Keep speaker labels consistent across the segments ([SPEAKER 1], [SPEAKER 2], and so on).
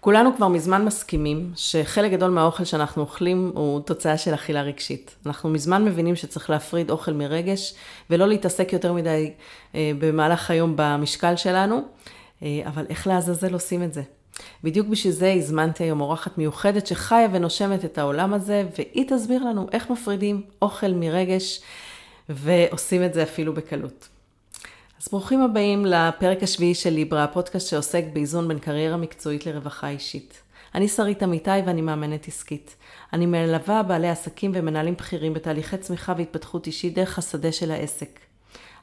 [SPEAKER 1] כולנו כבר מזמן מסכימים שחלק גדול מהאוכל שאנחנו אוכלים הוא תוצאה של אכילה רגשית. אנחנו מזמן מבינים שצריך להפריד אוכל מרגש ולא להתעסק יותר מדי אה, במהלך היום במשקל שלנו, אה, אבל איך לעזאזל עושים את זה? בדיוק בשביל זה הזמנתי היום אורחת מיוחדת שחיה ונושמת את העולם הזה, והיא תסביר לנו איך מפרידים אוכל מרגש ועושים את זה אפילו בקלות. אז ברוכים הבאים לפרק השביעי של ליברה, הפודקאסט שעוסק באיזון בין קריירה מקצועית לרווחה אישית. אני שרית אמיתי ואני מאמנת עסקית. אני מלווה בעלי עסקים ומנהלים בכירים בתהליכי צמיחה והתפתחות אישית דרך השדה של העסק.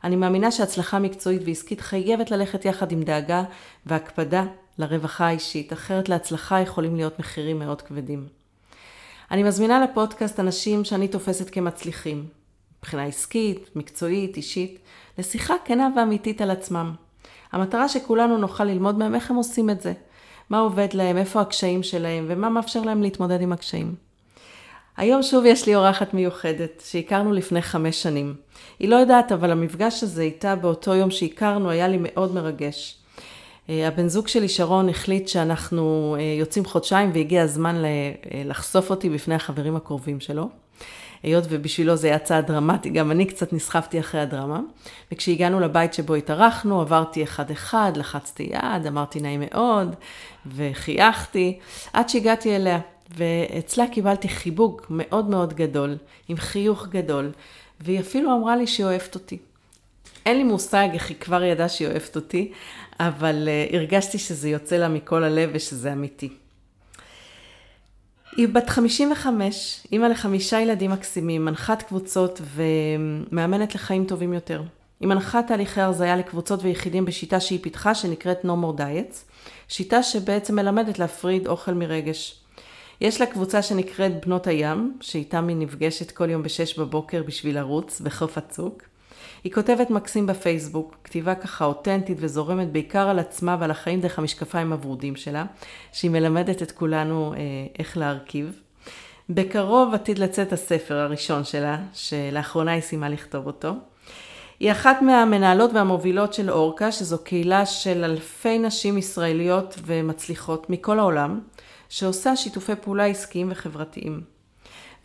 [SPEAKER 1] אני מאמינה שהצלחה מקצועית ועסקית חייבת ללכת יחד עם דאגה והקפדה לרווחה האישית, אחרת להצלחה יכולים להיות מחירים מאוד כבדים. אני מזמינה לפודקאסט אנשים שאני תופסת כמצליחים, מבחינה עסקית, מקצועית, אישית, לשיחה כנה ואמיתית על עצמם. המטרה שכולנו נוכל ללמוד מהם איך הם עושים את זה, מה עובד להם, איפה הקשיים שלהם ומה מאפשר להם להתמודד עם הקשיים. היום שוב יש לי אורחת מיוחדת, שהכרנו לפני חמש שנים. היא לא יודעת, אבל המפגש הזה איתה באותו יום שהכרנו היה לי מאוד מרגש. אה, הבן זוג שלי, שרון, החליט שאנחנו אה, יוצאים חודשיים והגיע הזמן אה, לחשוף אותי בפני החברים הקרובים שלו. היות ובשבילו זה היה צעד דרמטי, גם אני קצת נסחפתי אחרי הדרמה. וכשהגענו לבית שבו התארחנו, עברתי אחד-אחד, לחצתי יד, אמרתי נעים מאוד, וחייכתי, עד שהגעתי אליה. ואצלה קיבלתי חיבוק מאוד מאוד גדול, עם חיוך גדול, והיא אפילו אמרה לי שהיא אוהבת אותי. אין לי מושג איך היא כבר ידעה שהיא אוהבת אותי, אבל uh, הרגשתי שזה יוצא לה מכל הלב ושזה אמיתי. היא בת 55, אימא לחמישה ילדים מקסימים, מנחת קבוצות ומאמנת לחיים טובים יותר. היא מנחה תהליכי הרזייה לקבוצות ויחידים בשיטה שהיא פיתחה שנקראת No More Diets, שיטה שבעצם מלמדת להפריד אוכל מרגש. יש לה קבוצה שנקראת בנות הים, שאיתם היא נפגשת כל יום בשש בבוקר בשביל לרוץ בחוף הצוק. היא כותבת מקסים בפייסבוק, כתיבה ככה אותנטית וזורמת בעיקר על עצמה ועל החיים דרך המשקפיים הוורודים שלה, שהיא מלמדת את כולנו אה, איך להרכיב. בקרוב עתיד לצאת הספר הראשון שלה, שלאחרונה היא סיימה לכתוב אותו. היא אחת מהמנהלות והמובילות של אורקה, שזו קהילה של אלפי נשים ישראליות ומצליחות מכל העולם, שעושה שיתופי פעולה עסקיים וחברתיים.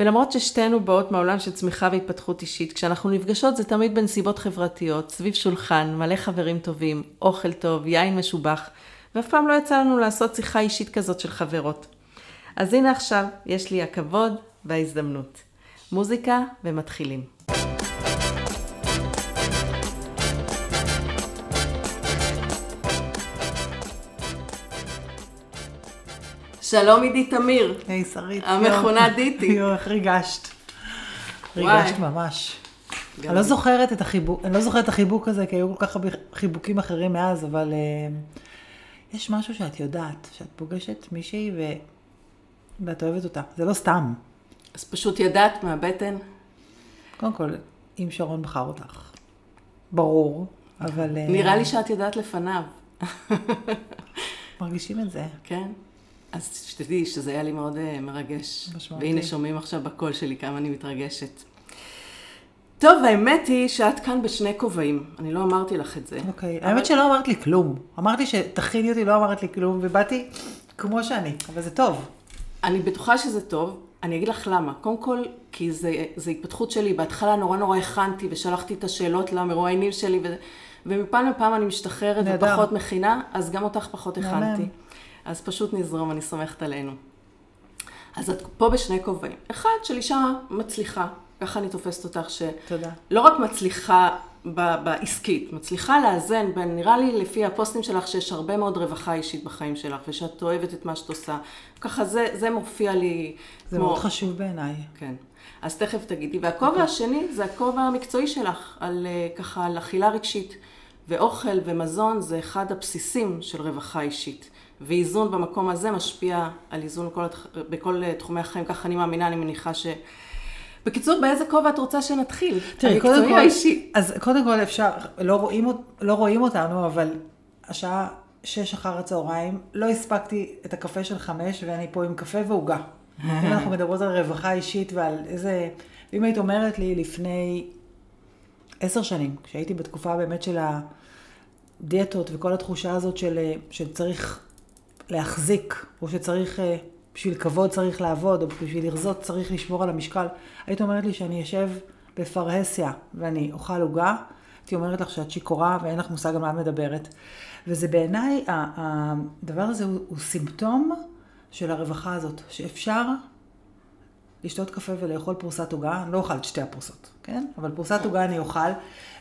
[SPEAKER 1] ולמרות ששתינו באות מהעולם של צמיחה והתפתחות אישית, כשאנחנו נפגשות זה תמיד בנסיבות חברתיות, סביב שולחן, מלא חברים טובים, אוכל טוב, יין משובח, ואף פעם לא יצא לנו לעשות שיחה אישית כזאת של חברות. אז הנה עכשיו, יש לי הכבוד וההזדמנות. מוזיקה ומתחילים. שלום עידית תמיר.
[SPEAKER 2] היי, שרית.
[SPEAKER 1] המכונה דיטי.
[SPEAKER 2] יואו, איך ריגשת. ריגשת ממש. אני לא זוכרת את החיבוק, אני לא זוכרת את החיבוק הזה, כי היו כל כך הרבה חיבוקים אחרים מאז, אבל uh, יש משהו שאת יודעת, שאת פוגשת מישהי ו... ואת אוהבת אותה. זה לא סתם.
[SPEAKER 1] אז פשוט ידעת מהבטן?
[SPEAKER 2] קודם כל, אם שרון בחר אותך. ברור, אבל...
[SPEAKER 1] אה, נראה לי שאת יודעת לפניו.
[SPEAKER 2] מרגישים את זה.
[SPEAKER 1] כן. אז שתדעי שזה היה לי מאוד uh, מרגש. משמעותי. והנה שומעים עכשיו בקול שלי כמה אני מתרגשת. טוב, האמת היא שאת כאן בשני כובעים. אני לא אמרתי לך את זה.
[SPEAKER 2] אוקיי, okay. אבל... האמת שלא אמרת לי כלום. אמרתי שתכיני אותי, לא אמרת לי כלום, ובאתי כמו שאני, אבל זה טוב.
[SPEAKER 1] אני בטוחה שזה טוב. אני אגיד לך למה. קודם כל, כי זה, זה התפתחות שלי. בהתחלה נורא נורא הכנתי ושלחתי את השאלות למרואיינים שלי, ו... ומפעם לפעם אני משתחררת נהדר. ופחות מכינה, אז גם אותך פחות הכנתי. אז פשוט נזרום, אני סומכת עלינו. אז את פה בשני כובעים. אחד, של אישה מצליחה, ככה אני תופסת אותך, שלא רק מצליחה בעסקית, מצליחה לאזן בין, נראה לי לפי הפוסטים שלך שיש הרבה מאוד רווחה אישית בחיים שלך, ושאת אוהבת את מה שאת עושה. ככה זה, זה מופיע לי
[SPEAKER 2] זה כמו... מאוד חשוב בעיניי.
[SPEAKER 1] כן. אז תכף תגידי. והכובע okay. אוקיי. השני זה הכובע המקצועי שלך, על אה, ככה, על אכילה רגשית. ואוכל ומזון זה אחד הבסיסים של רווחה אישית. ואיזון במקום הזה משפיע על איזון כל, בכל אה, תחומי החיים, ככה אני מאמינה, אני מניחה ש... בקיצור, באיזה כובע את רוצה שנתחיל?
[SPEAKER 2] תראי, קודם כל, האישי. אז קודם כל אפשר, לא רואים, לא רואים אותנו, אבל השעה שש אחר הצהריים, לא הספקתי את הקפה של חמש, ואני פה עם קפה ועוגה. אם אנחנו מדברות על רווחה אישית ועל איזה... אם היית אומרת לי לפני עשר שנים, כשהייתי בתקופה באמת של הדיאטות וכל התחושה הזאת של, של צריך להחזיק, או שצריך, אה, בשביל כבוד צריך לעבוד, או בשביל לרזות צריך לשמור על המשקל. היית אומרת לי שאני אשב בפרהסיה ואני אוכל עוגה, הייתי אומרת לך שאת שיכורה ואין לך מושג על מה את מדברת. וזה בעיניי, הדבר הזה הוא, הוא סימפטום של הרווחה הזאת, שאפשר לשתות קפה ולאכול פרוסת עוגה, אני לא אוכל את שתי הפרוסות, כן? אבל פרוסת עוגה אני אוכל,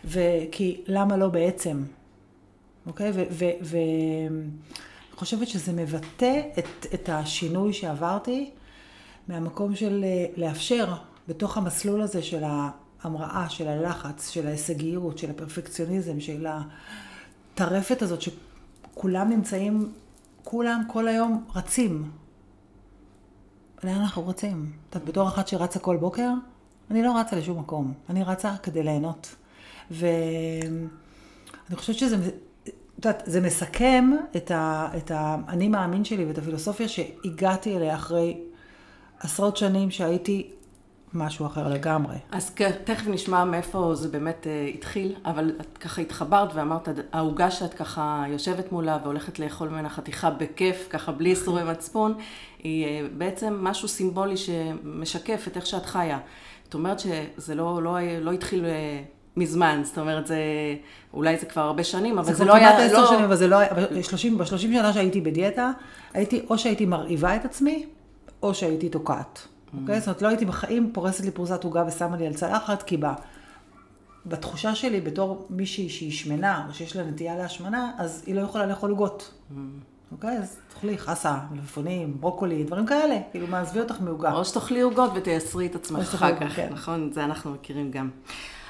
[SPEAKER 2] וכי למה לא בעצם? אוקיי? ואני חושבת שזה מבטא את, את השינוי שעברתי מהמקום של אה, לאפשר בתוך המסלול הזה של ההמראה, של הלחץ, של ההישגיות, של הפרפקציוניזם, של הטרפת הזאת שכולם נמצאים, כולם כל היום רצים. לאן אנחנו רוצים? את בתור אחת שרצה כל בוקר, אני לא רצה לשום מקום. אני רצה כדי ליהנות. ואני חושבת שזה את יודעת, זה מסכם את, האני מאמין שלי ואת הפילוסופיה שהגעתי אליה אחרי עשרות שנים שהייתי משהו אחר לגמרי.
[SPEAKER 1] אז תכף נשמע מאיפה זה באמת uh, התחיל, אבל את ככה התחברת ואמרת, העוגה שאת ככה יושבת מולה והולכת לאכול ממנה חתיכה בכיף, ככה בלי איסורי מצפון, היא uh, בעצם משהו סימבולי שמשקף את איך שאת חיה. זאת אומרת שזה לא, לא, לא התחיל... Uh, מזמן, זאת אומרת, זה, אולי זה כבר הרבה שנים, אבל זה, זה לא היה,
[SPEAKER 2] זה כבר כמעט עשר שנים, אבל זה לא היה, ב-30 שנה שהייתי בדיאטה, הייתי, או שהייתי מרעיבה את עצמי, או שהייתי תוקעת. Mm. אוקיי? זאת אומרת, לא הייתי בחיים פורסת לי פרוסת עוגה ושמה לי על צלחת, כי בה, בתחושה שלי, בתור מישהי שהיא שמנה, או שיש לה נטייה להשמנה, אז היא לא יכולה לאכול עוגות. Mm. אוקיי? אז תאכלי חסה, מלפפונים, ברוקולי, דברים כאלה. כאילו, מה, עזבי אותך מעוגה.
[SPEAKER 1] או שתאכלי עוגות ותייסרי את עצמך אחר כך, כן. נכון? זה אנחנו מכירים גם.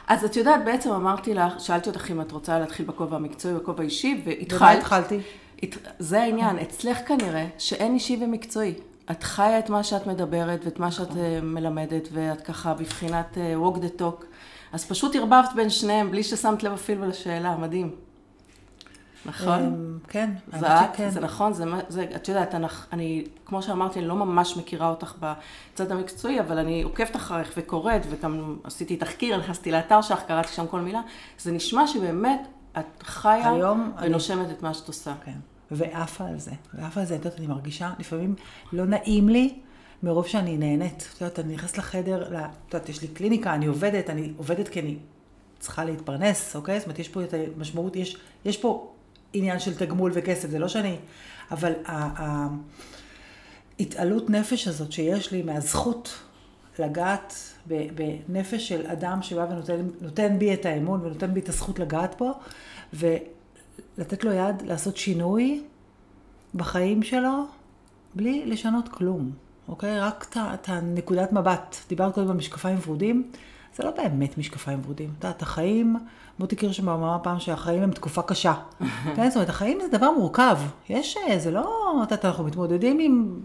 [SPEAKER 1] אז את יודעת, בעצם אמרתי לך, שאלתי אותך אם את רוצה להתחיל בכובע המקצועי או בכובע אישי, והתחלת.
[SPEAKER 2] ומה התחלתי?
[SPEAKER 1] זה העניין, אצלך כנראה שאין אישי ומקצועי. את חיה את מה שאת מדברת ואת מה שאת אה, מלמדת, ואת ככה בבחינת אה, walk the talk. אז פשוט ערבבת בין שניהם, בלי ששמת לב אפילו לשאלה, מדהים. נכון? אמ,
[SPEAKER 2] כן,
[SPEAKER 1] זה את, כן. זה נכון, זה, זה, את יודעת, אני, אני, כמו שאמרתי, אני לא ממש מכירה אותך בצד המקצועי, אבל אני עוקבת אחריך וקוראת, וגם עשיתי תחקיר, נכנסתי לאתר שלך, קראתי שם כל מילה. זה נשמע שבאמת את חיה ונושמת אני... את מה שאת עושה.
[SPEAKER 2] כן, ועפה על זה, ועפה על זה, את יודעת, אני מרגישה, לפעמים לא נעים לי. מרוב שאני נהנית. את יודעת, אני נכנסת לחדר, את יודעת, יש לי קליניקה, אני עובדת, אני עובדת כי אני צריכה להתפרנס, אוקיי? זאת אומרת, יש פה את המשמעות, יש, יש פה עניין של תגמול וכסף, זה לא שאני... אבל ההתעלות נפש הזאת שיש לי מהזכות לגעת בנפש של אדם שבא ונותן בי את האמון ונותן בי את הזכות לגעת בו, ולתת לו יד לעשות שינוי בחיים שלו בלי לשנות כלום, אוקיי? רק את הנקודת מבט. דיברת קודם במשקפיים ורודים. זה לא באמת משקפיים ורודים. את יודעת, החיים, מוטי קירשנבאום אמר פעם שהחיים הם תקופה קשה. כן, זאת אומרת, החיים זה דבר מורכב. יש, אה, זה לא, את יודעת, אנחנו מתמודדים עם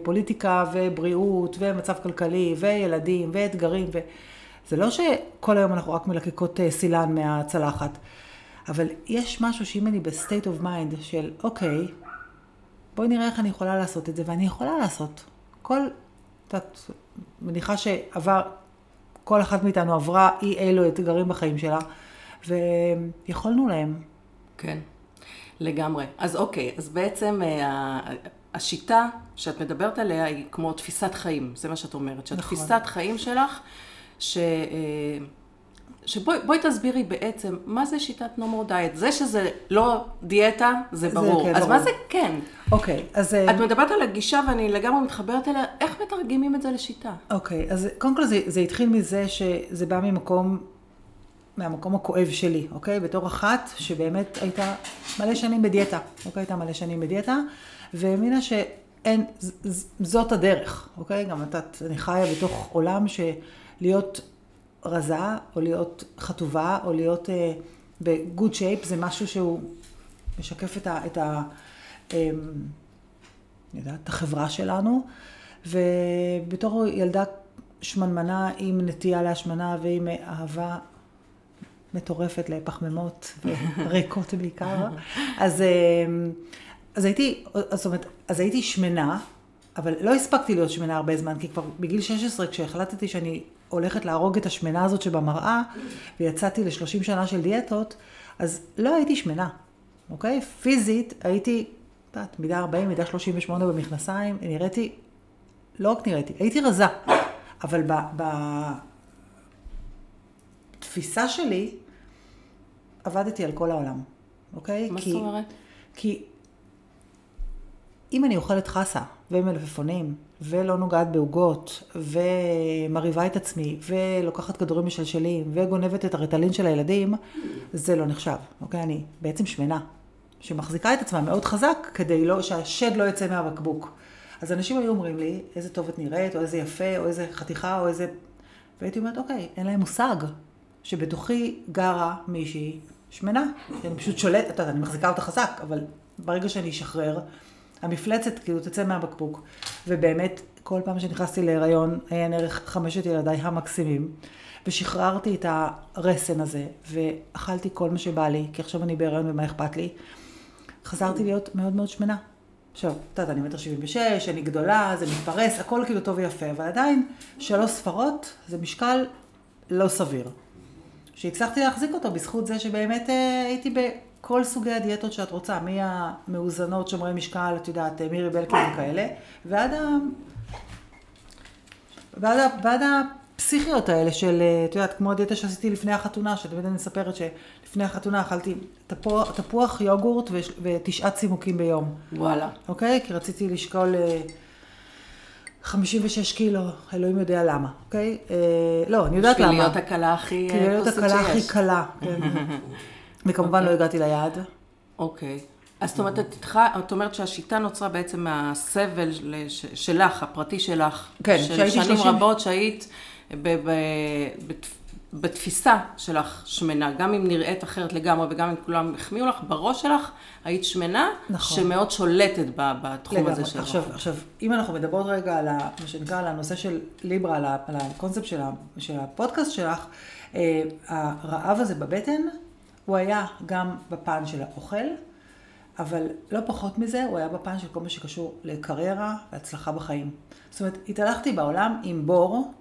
[SPEAKER 2] מפוליטיקה ובריאות ומצב כלכלי וילדים ואתגרים. ו... זה לא שכל היום אנחנו רק מלקקות אה, סילן מהצלחת, אבל יש משהו שאם אני ב state of mind של, אוקיי, בואי נראה איך אני יכולה לעשות את זה, ואני יכולה לעשות. כל, את מניחה שעבר, כל אחת מאיתנו עברה אי אלו אתגרים בחיים שלה, ויכולנו להם.
[SPEAKER 1] כן, לגמרי. אז אוקיי, אז בעצם אה, השיטה שאת מדברת עליה היא כמו תפיסת חיים, זה מה שאת אומרת. שהתפיסת נכון. חיים שלך, ש... שבואי תסבירי בעצם, מה זה שיטת נומור דיאט? זה שזה לא דיאטה, זה ברור. זה כן, אז ברור. מה זה כן?
[SPEAKER 2] אוקיי, אז...
[SPEAKER 1] אה, את מדברת על הגישה ואני לגמרי מתחברת אליה, איך מתרגמים את זה לשיטה?
[SPEAKER 2] אוקיי, אז קודם כל זה, זה התחיל מזה שזה בא ממקום, מהמקום הכואב שלי, אוקיי? בתור אחת שבאמת הייתה מלא שנים בדיאטה, אוקיי? הייתה מלא שנים בדיאטה, והאמינה שאין, זאת הדרך, אוקיי? גם את, אני חיה בתוך עולם שלהיות רזה, או להיות חטובה, או להיות אה, בגוד שייפ, זה משהו שהוא משקף את ה... את ה אה, יודעת, את החברה שלנו, ובתור ילדה שמנמנה עם נטייה להשמנה ועם אהבה מטורפת לפחמימות וריקות בעיקר, אז, אה, אז הייתי, זאת אומרת, אז הייתי שמנה, אבל לא הספקתי להיות שמנה הרבה זמן, כי כבר בגיל 16, כשהחלטתי שאני הולכת להרוג את השמנה הזאת שבמראה, ויצאתי ל-30 שנה של דיאטות, אז לא הייתי שמנה. אוקיי? פיזית הייתי, את יודעת, מידה 40, מידה 38 במכנסיים, נראיתי, לא רק נראיתי, הייתי רזה. אבל. בתפיסה שלי, עבדתי על כל העולם, אוקיי?
[SPEAKER 1] מה זאת אומרת?
[SPEAKER 2] כי אם אני אוכלת חסה ומלפפונים, ולא נוגעת בעוגות, ומרהיבה את עצמי, ולוקחת כדורים משלשלים, וגונבת את הריטלין של הילדים, זה לא נחשב, אוקיי? אני בעצם שמנה, שמחזיקה את עצמה מאוד חזק, כדי לא, שהשד לא יצא מהבקבוק. אז אנשים היו אומרים לי, איזה טוב את נראית, או איזה יפה, או איזה חתיכה, או איזה... והייתי אומרת, אוקיי, אין להם מושג שבתוכי גרה מישהי שמנה, שאני פשוט שולטת, אני מחזיקה אותה חזק, אבל ברגע שאני אשחרר, המפלצת כאילו תצא מהבקבוק. ובאמת, כל פעם שנכנסתי להיריון, עיין ערך חמשת ילדיי המקסימים, ושחררתי את הרסן הזה, ואכלתי כל מה שבא לי, כי עכשיו אני בהיריון ומה אכפת לי, חזרתי להיות מאוד מאוד שמנה. עכשיו, את יודעת, אני מטר שבעים ושש, אני גדולה, זה מתפרס, הכל כאילו טוב ויפה, אבל עדיין, שלוש ספרות זה משקל לא סביר. שהצלחתי להחזיק אותו בזכות זה שבאמת אה, הייתי בכל סוגי הדיאטות שאת רוצה, מהמאוזנות, שומרי משקל, את יודעת, אה, מירי בלקין וכאלה, ועד ה... ועד, ה... ועד הפסיכיות האלה של, אה, את יודעת, כמו הדיאטה שעשיתי לפני החתונה, שתמיד אני מספרת שלפני החתונה אכלתי תפוח, תפוח יוגורט וש... ותשעה צימוקים ביום.
[SPEAKER 1] וואלה.
[SPEAKER 2] אוקיי? כי רציתי לשקול אה, 56 קילו, אלוהים יודע למה, אוקיי? אה, לא, אני יודעת למה.
[SPEAKER 1] בשביל להיות הקלה הכי
[SPEAKER 2] כדי להיות
[SPEAKER 1] כוסית
[SPEAKER 2] הקלה הכי. קלה, כן. וכמובן לא הגעתי ליעד.
[SPEAKER 1] אוקיי. אז זאת אומרת, את התח- את אומרת שהשיטה נוצרה בעצם מהסבל שלך, הפרטי שלך.
[SPEAKER 2] כן,
[SPEAKER 1] של
[SPEAKER 2] שהייתי
[SPEAKER 1] שנים
[SPEAKER 2] 30
[SPEAKER 1] רבות שהיית ב- ב- בת- בתפיסה שלך שמנה, גם אם נראית אחרת לגמרי וגם אם כולם החמיאו לך, בראש שלך היית שמנה,
[SPEAKER 2] נכון.
[SPEAKER 1] שמאוד שולטת ב- בתחום
[SPEAKER 2] לגמרי.
[SPEAKER 1] הזה שלך.
[SPEAKER 2] עכשיו, עכשיו, אם אנחנו מדברות רגע על ה, מה שנקרא, על הנושא של ליברה, על, ה, על הקונספט של, ה, של הפודקאסט שלך, אה, הרעב הזה בבטן, הוא היה גם בפן של האוכל, אבל לא פחות מזה, הוא היה בפן של כל מה שקשור לקריירה והצלחה בחיים. זאת אומרת, התהלכתי בעולם עם בור,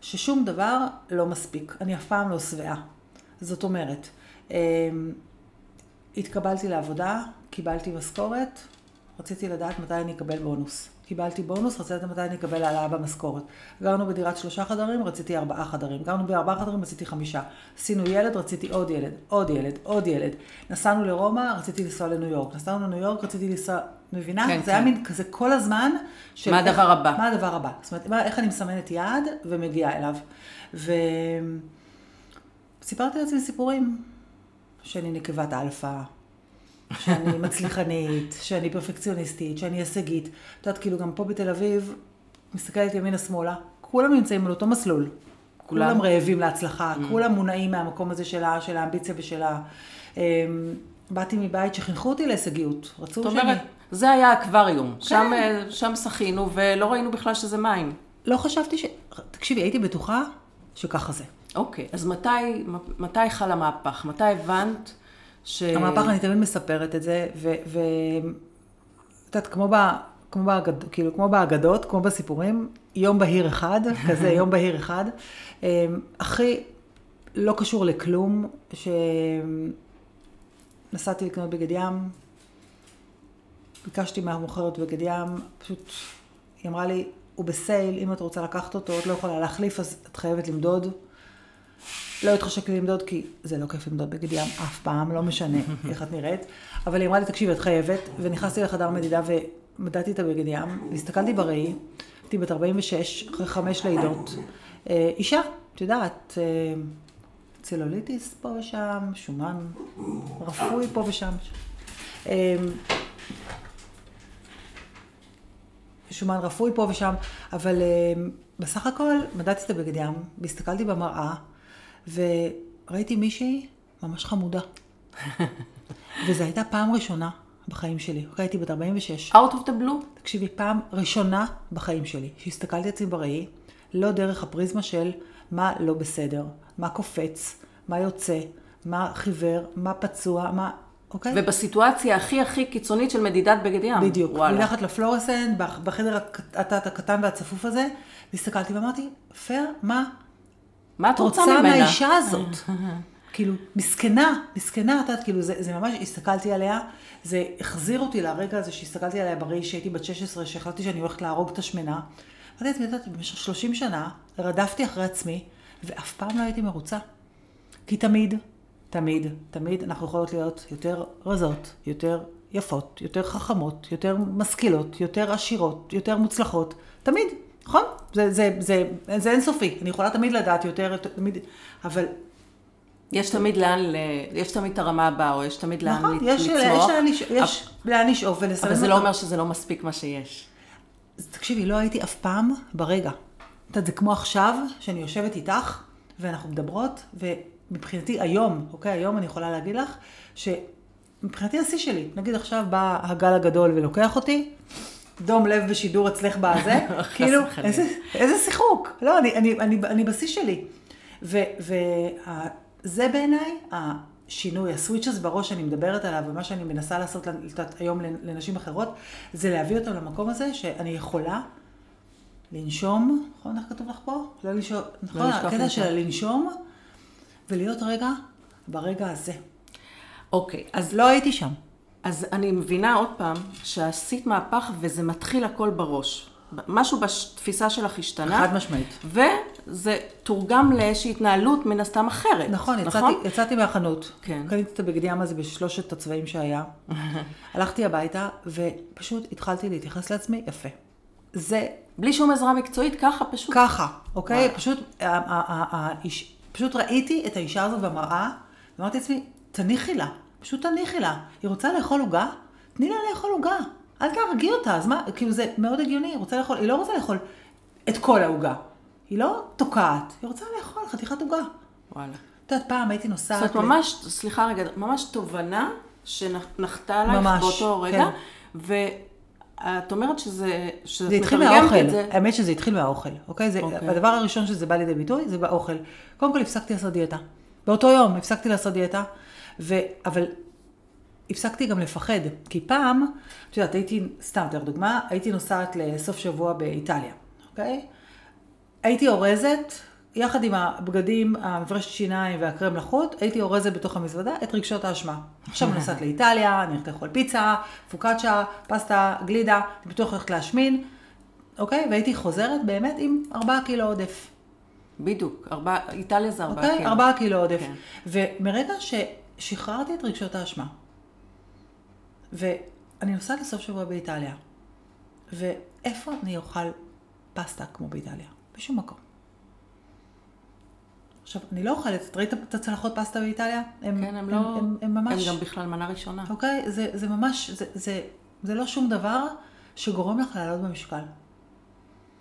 [SPEAKER 2] ששום דבר לא מספיק. אני אף פעם לא שבעה. זאת אומרת, אה, התקבלתי לעבודה, קיבלתי משכורת, רציתי לדעת מתי אני אקבל בונוס. קיבלתי בונוס, רציתי לדעת מתי אני אקבל העלאה במשכורת. גרנו בדירת שלושה חדרים, רציתי ארבעה חדרים. גרנו בארבעה חדרים, רציתי חמישה. עשינו ילד, רציתי עוד ילד, עוד ילד, עוד ילד. נסענו לרומא, רציתי לנסוע לניו יורק. נסענו לניו יורק, רציתי לנסוע... מבינה?
[SPEAKER 1] כן,
[SPEAKER 2] זה
[SPEAKER 1] כן.
[SPEAKER 2] היה מין כזה כל הזמן. של
[SPEAKER 1] מה
[SPEAKER 2] איך-
[SPEAKER 1] הדבר הבא?
[SPEAKER 2] מה הדבר הבא? זאת אומרת, מה- איך אני מסמנת יעד ומגיעה אליו. וסיפרתי לעצמי סיפורים. שאני נקבת אלפא, שאני מצליחנית, שאני פרפקציוניסטית, שאני הישגית. את יודעת, כאילו גם פה בתל אביב, מסתכלת ימינה-שמאלה, כולם נמצאים על אותו מסלול.
[SPEAKER 1] כולם?
[SPEAKER 2] כולם רעבים להצלחה, כולם מונעים מהמקום הזה של, ה- של האמביציה ושל ה... אמ, באתי מבית שחינכו אותי להישגיות. רצו
[SPEAKER 1] זאת
[SPEAKER 2] שאני...
[SPEAKER 1] אומרת, זה היה האקווריום.
[SPEAKER 2] כן.
[SPEAKER 1] שם, אה, שם שחינו ולא ראינו בכלל שזה מים.
[SPEAKER 2] לא חשבתי ש... תקשיבי, הייתי בטוחה שככה זה.
[SPEAKER 1] אוקיי, אז מתי, מתי חל המהפך? מתי הבנת ש...
[SPEAKER 2] המהפך, אני תמיד מספרת את זה, ו... ו... את יודעת, כמו, ב... כמו, באגד... כאילו, כמו באגדות, כמו בסיפורים, יום בהיר אחד, כזה יום בהיר אחד, אמ, הכי לא קשור לכלום, שנסעתי לקנות בגד ים, ביקשתי מהמוכרת בגד ים, פשוט, היא אמרה לי, הוא בסייל, אם את רוצה לקחת אותו, את לא יכולה להחליף, אז את חייבת למדוד. לא התחשק לי למדוד, כי זה לא כיף למדוד בגד ים אף פעם, לא משנה איך את נראית. אבל היא אמרה לי, תקשיבי, את חייבת, ונכנסתי לחדר מדידה ומדדתי את הבגד ים, והסתכלתי בראי, הייתי בת 46, אחרי חמש לידות. אה, אישה, את יודעת, אה, צלוליטיס פה ושם, שומן רפוי פה ושם. אה, שומן רפוי פה ושם, אבל בסך הכל מדדתי את הבגד ים, והסתכלתי במראה, וראיתי מישהי ממש חמודה. וזו הייתה פעם ראשונה בחיים שלי. הייתי בת 46.
[SPEAKER 1] Out of the blue?
[SPEAKER 2] תקשיבי, פעם ראשונה בחיים שלי, שהסתכלתי עצמי בראי, לא דרך הפריזמה של מה לא בסדר, מה קופץ, מה יוצא, מה חיוור, מה פצוע, מה... אוקיי?
[SPEAKER 1] ובסיטואציה הכי הכי קיצונית של מדידת בגד ים.
[SPEAKER 2] בדיוק.
[SPEAKER 1] וואלה.
[SPEAKER 2] מתחת לפלורסנט, בח- בחדר הקטן והצפוף הזה, והסתכלתי ואמרתי, פייר, מה
[SPEAKER 1] מה
[SPEAKER 2] את רוצה מהאישה הזאת? כאילו, מסכנה, מסכנה, את יודעת, כאילו, זה, זה ממש, הסתכלתי עליה, זה החזיר אותי לרגע הזה שהסתכלתי עליה בראי שהייתי בת 16, שהחלטתי שאני הולכת להרוג את השמנה. אמרתי לעצמי, את יודעת, במשך 30 שנה רדפתי אחרי עצמי, ואף פעם לא הייתי מרוצה. כי תמיד, תמיד, תמיד אנחנו יכולות להיות יותר רזות, יותר יפות, יותר חכמות, יותר משכילות, יותר עשירות, יותר מוצלחות. תמיד, נכון? זה, זה, זה, זה אינסופי. אני יכולה תמיד לדעת יותר, תמיד, אבל
[SPEAKER 1] יש תמיד לאן, יש תמיד את הרמה הבאה, או יש תמיד לאן
[SPEAKER 2] נכון, יש,
[SPEAKER 1] לצמוח.
[SPEAKER 2] לש- יש לאן לשאוף ולסיים
[SPEAKER 1] אבל זה. לא אומר שזה לא מספיק מה שיש.
[SPEAKER 2] תקשיבי, לא הייתי אף פעם ברגע. את יודעת, זה כמו עכשיו, שאני יושבת איתך, ואנחנו מדברות, ומבחינתי היום, אוקיי, היום אני יכולה להגיד לך, שמבחינתי השיא שלי, נגיד עכשיו בא הגל הגדול ולוקח אותי, דום לב בשידור אצלך בזה, כאילו. איזה, איזה שיחוק. לא, אני, אני, אני, אני בשיא שלי. וזה בעיניי השינוי, הסוויץ' הזה בראש שאני מדברת עליו, ומה שאני מנסה לעשות היום לנשים אחרות, זה להביא אותם למקום הזה שאני יכולה לנשום, נכון איך כתוב לך פה? לא לנשום, נכון,
[SPEAKER 1] לשכוח
[SPEAKER 2] הקטע. של לנשום, ולהיות רגע ברגע הזה.
[SPEAKER 1] אוקיי, אז
[SPEAKER 2] לא הייתי שם.
[SPEAKER 1] אז אני מבינה עוד פעם שעשית מהפך וזה מתחיל הכל בראש. משהו בתפיסה שלך השתנה.
[SPEAKER 2] חד משמעית.
[SPEAKER 1] וזה תורגם לאיזושהי התנהלות מן הסתם אחרת.
[SPEAKER 2] נכון, יצאתי, יצאתי מהחנות.
[SPEAKER 1] כן.
[SPEAKER 2] קניתי את הבגד ים הזה בשלושת הצבעים שהיה. הלכתי הביתה, ופשוט התחלתי להתייחס לעצמי יפה. זה
[SPEAKER 1] בלי שום עזרה מקצועית, ככה פשוט.
[SPEAKER 2] ככה, אוקיי?
[SPEAKER 1] וואו.
[SPEAKER 2] פשוט, ה- ה- ה- פשוט ראיתי את האישה הזאת במראה, ואמרתי לעצמי, תניחי לה, פשוט תניחי לה. היא רוצה לאכול עוגה? תני לה לאכול עוגה. אל תהרגי אותה, אז מה, כאילו זה מאוד הגיוני, היא, רוצה לאכול, היא לא רוצה לאכול את כל העוגה. היא לא תוקעת, היא רוצה לאכול חתיכת עוגה.
[SPEAKER 1] וואלה.
[SPEAKER 2] את יודעת, פעם הייתי
[SPEAKER 1] זאת
[SPEAKER 2] נוסעת...
[SPEAKER 1] אומרת,
[SPEAKER 2] ל-
[SPEAKER 1] ממש, סליחה רגע, ממש תובנה שנחתה עלייך
[SPEAKER 2] ממש,
[SPEAKER 1] באותו רגע,
[SPEAKER 2] כן.
[SPEAKER 1] ואת אומרת שזה,
[SPEAKER 2] זה התחיל מהאוכל,
[SPEAKER 1] את זה.
[SPEAKER 2] האמת שזה התחיל מהאוכל, אוקיי? זה,
[SPEAKER 1] אוקיי.
[SPEAKER 2] הדבר הראשון שזה בא לידי ביטוי זה באוכל. קודם כל הפסקתי לעשות דיאטה. באותו יום הפסקתי לעשות דיאטה, ו... אבל הפסקתי גם לפחד, כי פעם, את יודעת, הייתי, סתם, תאר דוגמה, הייתי נוסעת לסוף שבוע באיטליה, אוקיי? הייתי אורזת, יחד עם הבגדים, המברשת שיניים והקרם לחוט, הייתי אורזת בתוך המזוודה את רגשות האשמה. עכשיו אני נוסעת לאיטליה, אני הולכת לאכול פיצה, פוקאצ'ה, פסטה, גלידה, אני בטוח הולכת להשמין, אוקיי? והייתי חוזרת באמת עם ארבעה קילו עודף.
[SPEAKER 1] בדיוק, ארבע, איטליה זה ארבעה
[SPEAKER 2] אוקיי?
[SPEAKER 1] קילו.
[SPEAKER 2] ארבעה קילו עודף.
[SPEAKER 1] כן.
[SPEAKER 2] ומרגע ששחררתי את רגשות האשמה, ואני נוסעת לסוף שבוע באיטליה, ואיפה אני אוכל פסטה כמו באיטליה? בשום מקום. עכשיו, אני לא אוכלת, את ראית את הצלחות פסטה באיטליה? הם,
[SPEAKER 1] כן, הם לא...
[SPEAKER 2] הם, הם ממש...
[SPEAKER 1] הם גם בכלל מנה ראשונה.
[SPEAKER 2] אוקיי? זה, זה ממש, זה, זה, זה לא שום דבר שגורם לך לעלות במשקל.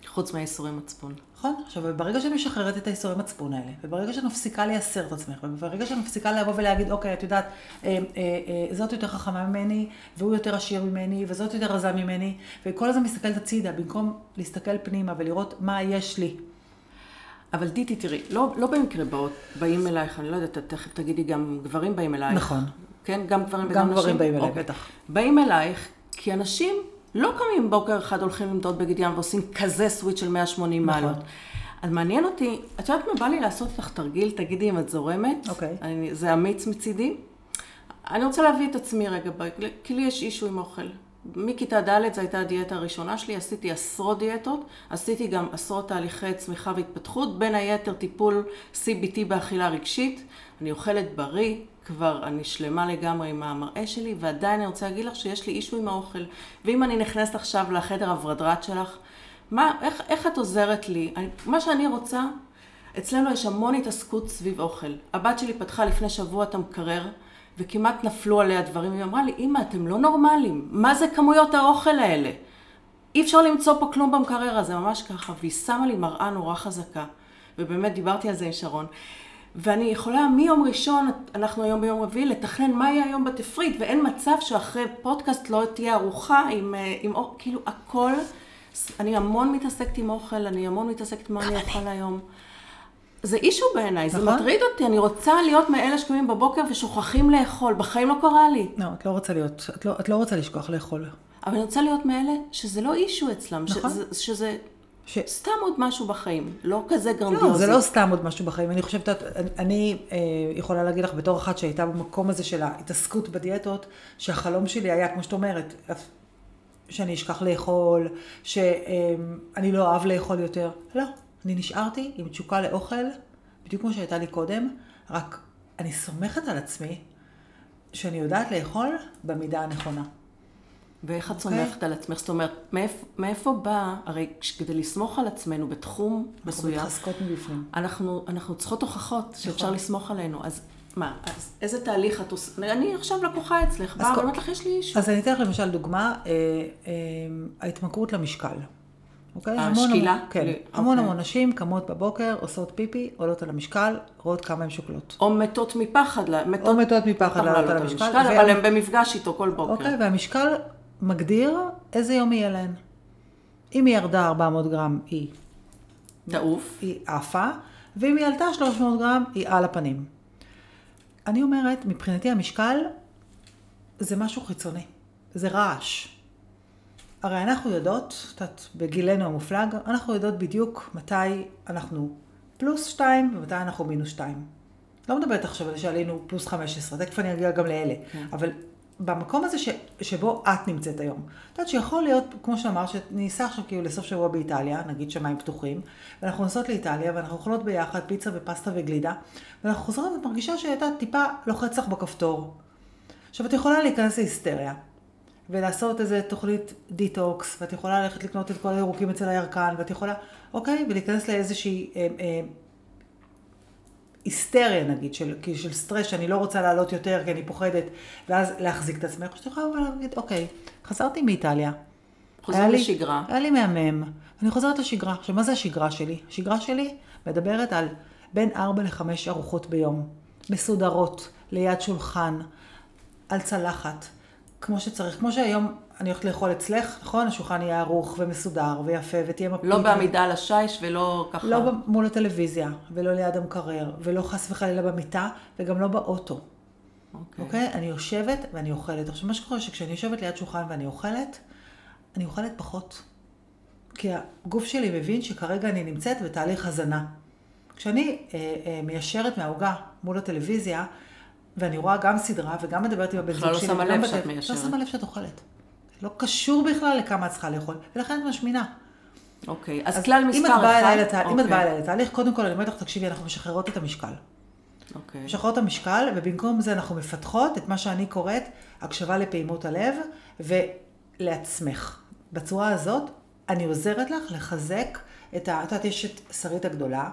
[SPEAKER 1] חוץ מהייסורי מצפון.
[SPEAKER 2] נכון? עכשיו, ברגע שאת משחררת את האיסורי מצפון האלה, וברגע שאת מפסיקה לייסר את עצמך, וברגע שאת מפסיקה לבוא ולהגיד, אוקיי, את יודעת, אה, אה, אה, זאת יותר חכמה ממני, והוא יותר עשיר ממני, וזאת יותר רזה ממני, וכל הזמן מסתכלת הצידה, במקום להסתכל פנימה ולראות מה יש לי.
[SPEAKER 1] אבל דיטי, תראי, לא, לא במקרה באות, באים אלייך, אני לא יודעת, תכף תגידי, גם גברים באים אלייך.
[SPEAKER 2] נכון.
[SPEAKER 1] כן, גם גברים וגם
[SPEAKER 2] גם
[SPEAKER 1] נשים?
[SPEAKER 2] גברים באים אליי,
[SPEAKER 1] אוקיי.
[SPEAKER 2] בטח.
[SPEAKER 1] באים אלייך, כי אנשים לא קמים בוקר אחד, הולכים למדוד בגד ים ועושים כזה סוויץ' של 180
[SPEAKER 2] נכון.
[SPEAKER 1] מעלות. אז מעניין אותי, את יודעת מה בא לי לעשות לך תרגיל, תגידי אם את זורמת.
[SPEAKER 2] אוקיי.
[SPEAKER 1] אני, זה אמיץ מצידי. אני רוצה להביא את עצמי רגע, כי לי יש אישו עם אוכל. מכיתה ד' זו הייתה הדיאטה הראשונה שלי, עשיתי עשרות דיאטות, עשיתי גם עשרות תהליכי צמיחה והתפתחות, בין היתר טיפול CBT באכילה רגשית. אני אוכלת בריא, כבר אני שלמה לגמרי עם המראה שלי, ועדיין אני רוצה להגיד לך שיש לי אישו עם האוכל. ואם אני נכנסת עכשיו לחדר הוורדרת שלך, מה, איך, איך את עוזרת לי? אני, מה שאני רוצה, אצלנו יש המון התעסקות סביב אוכל. הבת שלי פתחה לפני שבוע את המקרר, וכמעט נפלו עליה דברים, היא אמרה לי, אמא, אתם לא נורמלים, מה זה כמויות האוכל האלה? אי אפשר למצוא פה כלום במקרר הזה, ממש ככה, והיא שמה לי מראה נורא חזקה, ובאמת דיברתי על זה עם שרון. ואני יכולה מיום ראשון, אנחנו היום ביום רביעי, לתכנן מה יהיה היום בתפריט, ואין מצב שאחרי פודקאסט לא תהיה ארוחה עם, אה, עם אוכל, כאילו הכל, אני המון מתעסקת עם אוכל, אני המון מתעסקת מה אני אוכל היום. זה אישו בעיניי, זה
[SPEAKER 2] נכון.
[SPEAKER 1] מטריד אותי, אני רוצה להיות מאלה שקמים בבוקר ושוכחים לאכול, בחיים לא קרה לי.
[SPEAKER 2] לא, את לא רוצה להיות, את לא, את לא רוצה לשכוח לאכול.
[SPEAKER 1] אבל אני רוצה להיות מאלה שזה לא אישו אצלם,
[SPEAKER 2] נכון.
[SPEAKER 1] שזה, שזה
[SPEAKER 2] ש...
[SPEAKER 1] סתם עוד משהו בחיים, לא כזה
[SPEAKER 2] לא,
[SPEAKER 1] גרנדיוזי.
[SPEAKER 2] זה לא סתם עוד משהו בחיים. אני חושבת, אני, אני אה, יכולה להגיד לך בתור אחת שהייתה במקום הזה של ההתעסקות בדיאטות, שהחלום שלי היה, כמו שאת אומרת, שאני אשכח לאכול, שאני לא אוהב לאכול יותר. לא, אני נשארתי עם תשוקה לאוכל, בדיוק כמו שהייתה לי קודם, רק אני סומכת על עצמי שאני יודעת לאכול במידה הנכונה.
[SPEAKER 1] ואיך את
[SPEAKER 2] אוקיי.
[SPEAKER 1] סומכת על עצמך? זאת אומרת, מאיפה, מאיפה בא, הרי כדי לסמוך על עצמנו בתחום
[SPEAKER 2] אנחנו
[SPEAKER 1] מסוים,
[SPEAKER 2] מתחזקות מבפנים.
[SPEAKER 1] אנחנו, אנחנו צריכות הוכחות שאפשר
[SPEAKER 2] נכון.
[SPEAKER 1] לסמוך עלינו. אז מה, אז איזה תהליך את עושה? אני עכשיו לקוחה אצלך, באה ואומרת לך, יש לי אישו.
[SPEAKER 2] אז אני אתן לך למשל דוגמה, אה, אה, ההתמכרות למשקל. אוקיי?
[SPEAKER 1] השקילה?
[SPEAKER 2] המון, כן,
[SPEAKER 1] ל-
[SPEAKER 2] המון
[SPEAKER 1] אוקיי.
[SPEAKER 2] המון נשים קמות בבוקר, עושות פיפי, עולות על המשקל, רואות כמה הן שוקלות.
[SPEAKER 1] או מתות מפחד, מתות,
[SPEAKER 2] או מתות מפחד
[SPEAKER 1] פעם
[SPEAKER 2] לעלות על המשקל.
[SPEAKER 1] אבל
[SPEAKER 2] וה-
[SPEAKER 1] הן במפגש איתו כל בוקר.
[SPEAKER 2] אוקיי, והמשקל מגדיר איזה יום יהיה להן. אם היא ירדה 400 גרם, היא,
[SPEAKER 1] תעוף.
[SPEAKER 2] היא עפה, ואם היא עלתה 300 גרם, היא על הפנים. אני אומרת, מבחינתי המשקל זה משהו חיצוני, זה רעש. הרי אנחנו יודעות, את יודעת, בגילנו המופלג, אנחנו יודעות בדיוק מתי אנחנו פלוס 2 ומתי אנחנו מינוס 2. לא מדברת עכשיו על שעלינו פלוס 15, תכף אני אגיע גם לאלה.
[SPEAKER 1] כן.
[SPEAKER 2] אבל במקום הזה ש, שבו את נמצאת היום, את יודעת שיכול להיות, כמו שאמרת, שניסע עכשיו כאילו לסוף שבוע באיטליה, נגיד שמיים פתוחים, ואנחנו נוסעות לאיטליה ואנחנו אוכלות ביחד פיצה ופסטה וגלידה, ואנחנו חוזרות ואת מרגישה שהג'ינס טיפה לוחץ לך בכפתור. עכשיו, את יכולה להיכנס להיסטריה, ולעשות איזה תוכנית דיטוקס, ואת יכולה ללכת לקנות את כל הירוקים אצל הירקן, ואת יכולה, אוקיי, ולהיכנס לאיזושהי אה, אה, היסטריה נגיד, של, של סטרס, שאני לא רוצה לעלות יותר כי אני פוחדת, ואז להחזיק את עצמך, שאתה יכול אבל להגיד, אוקיי, חזרתי מאיטליה. לי-
[SPEAKER 1] לשגרה.
[SPEAKER 2] היה לי מהמם. אני חוזרת לשגרה. עכשיו, מה זה השגרה שלי? השגרה שלי מדברת על בין 4 ל-5 ארוחות ביום. מסודרות, ליד שולחן, על צלחת, כמו שצריך. כמו שהיום אני הולכת לאכול אצלך, נכון? השולחן יהיה ערוך ומסודר ויפה ותהיה מפית.
[SPEAKER 1] לא בעמידה על השיש ולא ככה.
[SPEAKER 2] לא מול הטלוויזיה, ולא ליד המקרר, ולא חס וחלילה במיטה, וגם לא באוטו.
[SPEAKER 1] אוקיי.
[SPEAKER 2] אוקיי? אני יושבת ואני אוכלת. עכשיו, מה שקורה שכשאני יושבת ליד שולחן ואני אוכלת, אני אוכלת פחות. כי הגוף שלי מבין שכרגע אני נמצאת בתהליך הזנה. כשאני אה, אה, מיישרת מהעוגה מול הטלוויזיה, ואני רואה גם סדרה וגם מדברת עם הבן
[SPEAKER 1] בכלל
[SPEAKER 2] זוג
[SPEAKER 1] לא
[SPEAKER 2] שלי.
[SPEAKER 1] שמה
[SPEAKER 2] וגם
[SPEAKER 1] לב שאת מיישרת.
[SPEAKER 2] לא שמה לב שאת אוכלת. לא קשור בכלל לכמה את צריכה לאכול, ולכן את משמינה.
[SPEAKER 1] אוקיי. אז כלל מספר אחד.
[SPEAKER 2] אליי לתה- אם את
[SPEAKER 1] אוקיי.
[SPEAKER 2] באה אליי לתהליך, קודם כל אני אומרת לך, תקשיבי, אנחנו משחררות את המשקל.
[SPEAKER 1] אוקיי.
[SPEAKER 2] משחררות את המשקל, ובמקום זה אנחנו מפתחות את מה שאני קוראת הקשבה לפעימות הלב ולעצמך. בצורה הזאת, אני עוזרת לך לחזק את ה... את יודעת, יש את שרית הגדולה,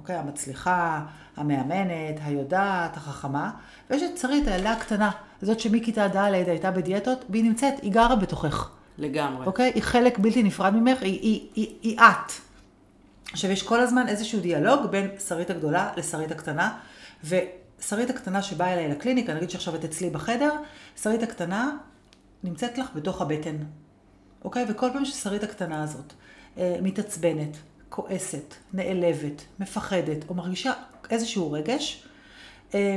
[SPEAKER 2] אוקיי? המצליחה, המאמנת, היודעת, החכמה, ויש את שרית, הילדה הקטנה, זאת שמכיתה ד' הייתה בדיאטות, והיא נמצאת, היא גרה בתוכך.
[SPEAKER 1] לגמרי.
[SPEAKER 2] אוקיי? היא חלק בלתי נפרד ממך, היא, היא, היא, היא את. עכשיו, יש כל הזמן איזשהו דיאלוג בין שרית הגדולה לשרית הקטנה, ושרית הקטנה שבאה אליי לקליניקה, נגיד שעכשיו את אצלי בחדר, שרית הקטנה נמצאת לך בתוך הבטן, אוקיי? וכל פעם ששרית הקטנה הזאת אה, מתעצבנת, כועסת, נעלבת, מפחדת, או מרגישה איזשהו רגש, אה,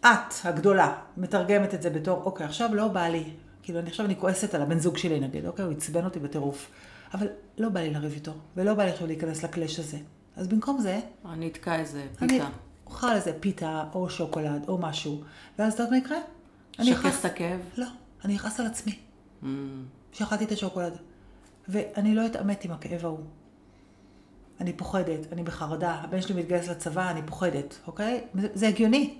[SPEAKER 2] את, הגדולה, מתרגמת את זה בתור, אוקיי, עכשיו לא בא לי, כאילו, אני עכשיו אני כועסת על הבן זוג שלי נגיד, אוקיי, הוא עצבן אותי בטירוף, אבל לא בא לי לריב איתו, ולא בא לי עכשיו להיכנס לקלאש הזה. אז במקום זה,
[SPEAKER 1] אני אתקע איזה
[SPEAKER 2] אני
[SPEAKER 1] פיתה.
[SPEAKER 2] אוכל איזה פיתה, או שוקולד, או משהו, ואז את יודעת מה יקרה? אני אכעס-
[SPEAKER 1] את הכאב?
[SPEAKER 2] לא, אני אכעס על עצמי,
[SPEAKER 1] Mm.
[SPEAKER 2] שאכלתי את השוקולד, ואני לא אתעמת עם הכאב ההוא. אני פוחדת, אני בחרדה, הבן שלי מתגייס לצבא, אני פוחדת, אוקיי? זה, זה הגיוני.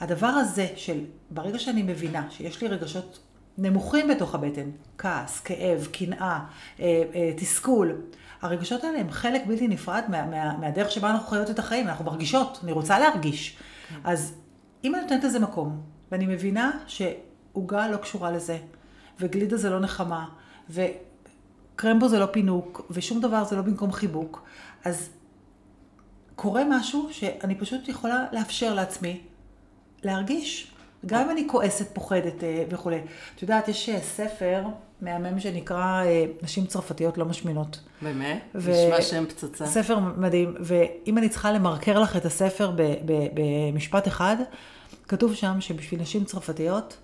[SPEAKER 2] הדבר הזה של, ברגע שאני מבינה שיש לי רגשות נמוכים בתוך הבטן, כעס, כאב, קנאה, אה, אה, תסכול, הרגשות האלה הם חלק בלתי נפרד מה, מה, מהדרך שבה אנחנו חיות את החיים, אנחנו מרגישות, אני רוצה להרגיש. אז אם אני נותנת לזה מקום, ואני מבינה שעוגה לא קשורה לזה, וגלידה זה לא נחמה, וקרמבו זה לא פינוק, ושום דבר זה לא במקום חיבוק, אז קורה משהו שאני פשוט יכולה לאפשר לעצמי להרגיש. גם אם אני כועסת, פוחדת אה, וכולי. את יודעת, יש אה, ספר מהמם שנקרא אה, נשים צרפתיות לא משמינות.
[SPEAKER 1] באמת?
[SPEAKER 2] ו-
[SPEAKER 1] נשמע שם פצצה.
[SPEAKER 2] ספר מדהים, ואם אני צריכה למרקר לך את הספר במשפט אחד, כתוב שם שבשביל נשים צרפתיות,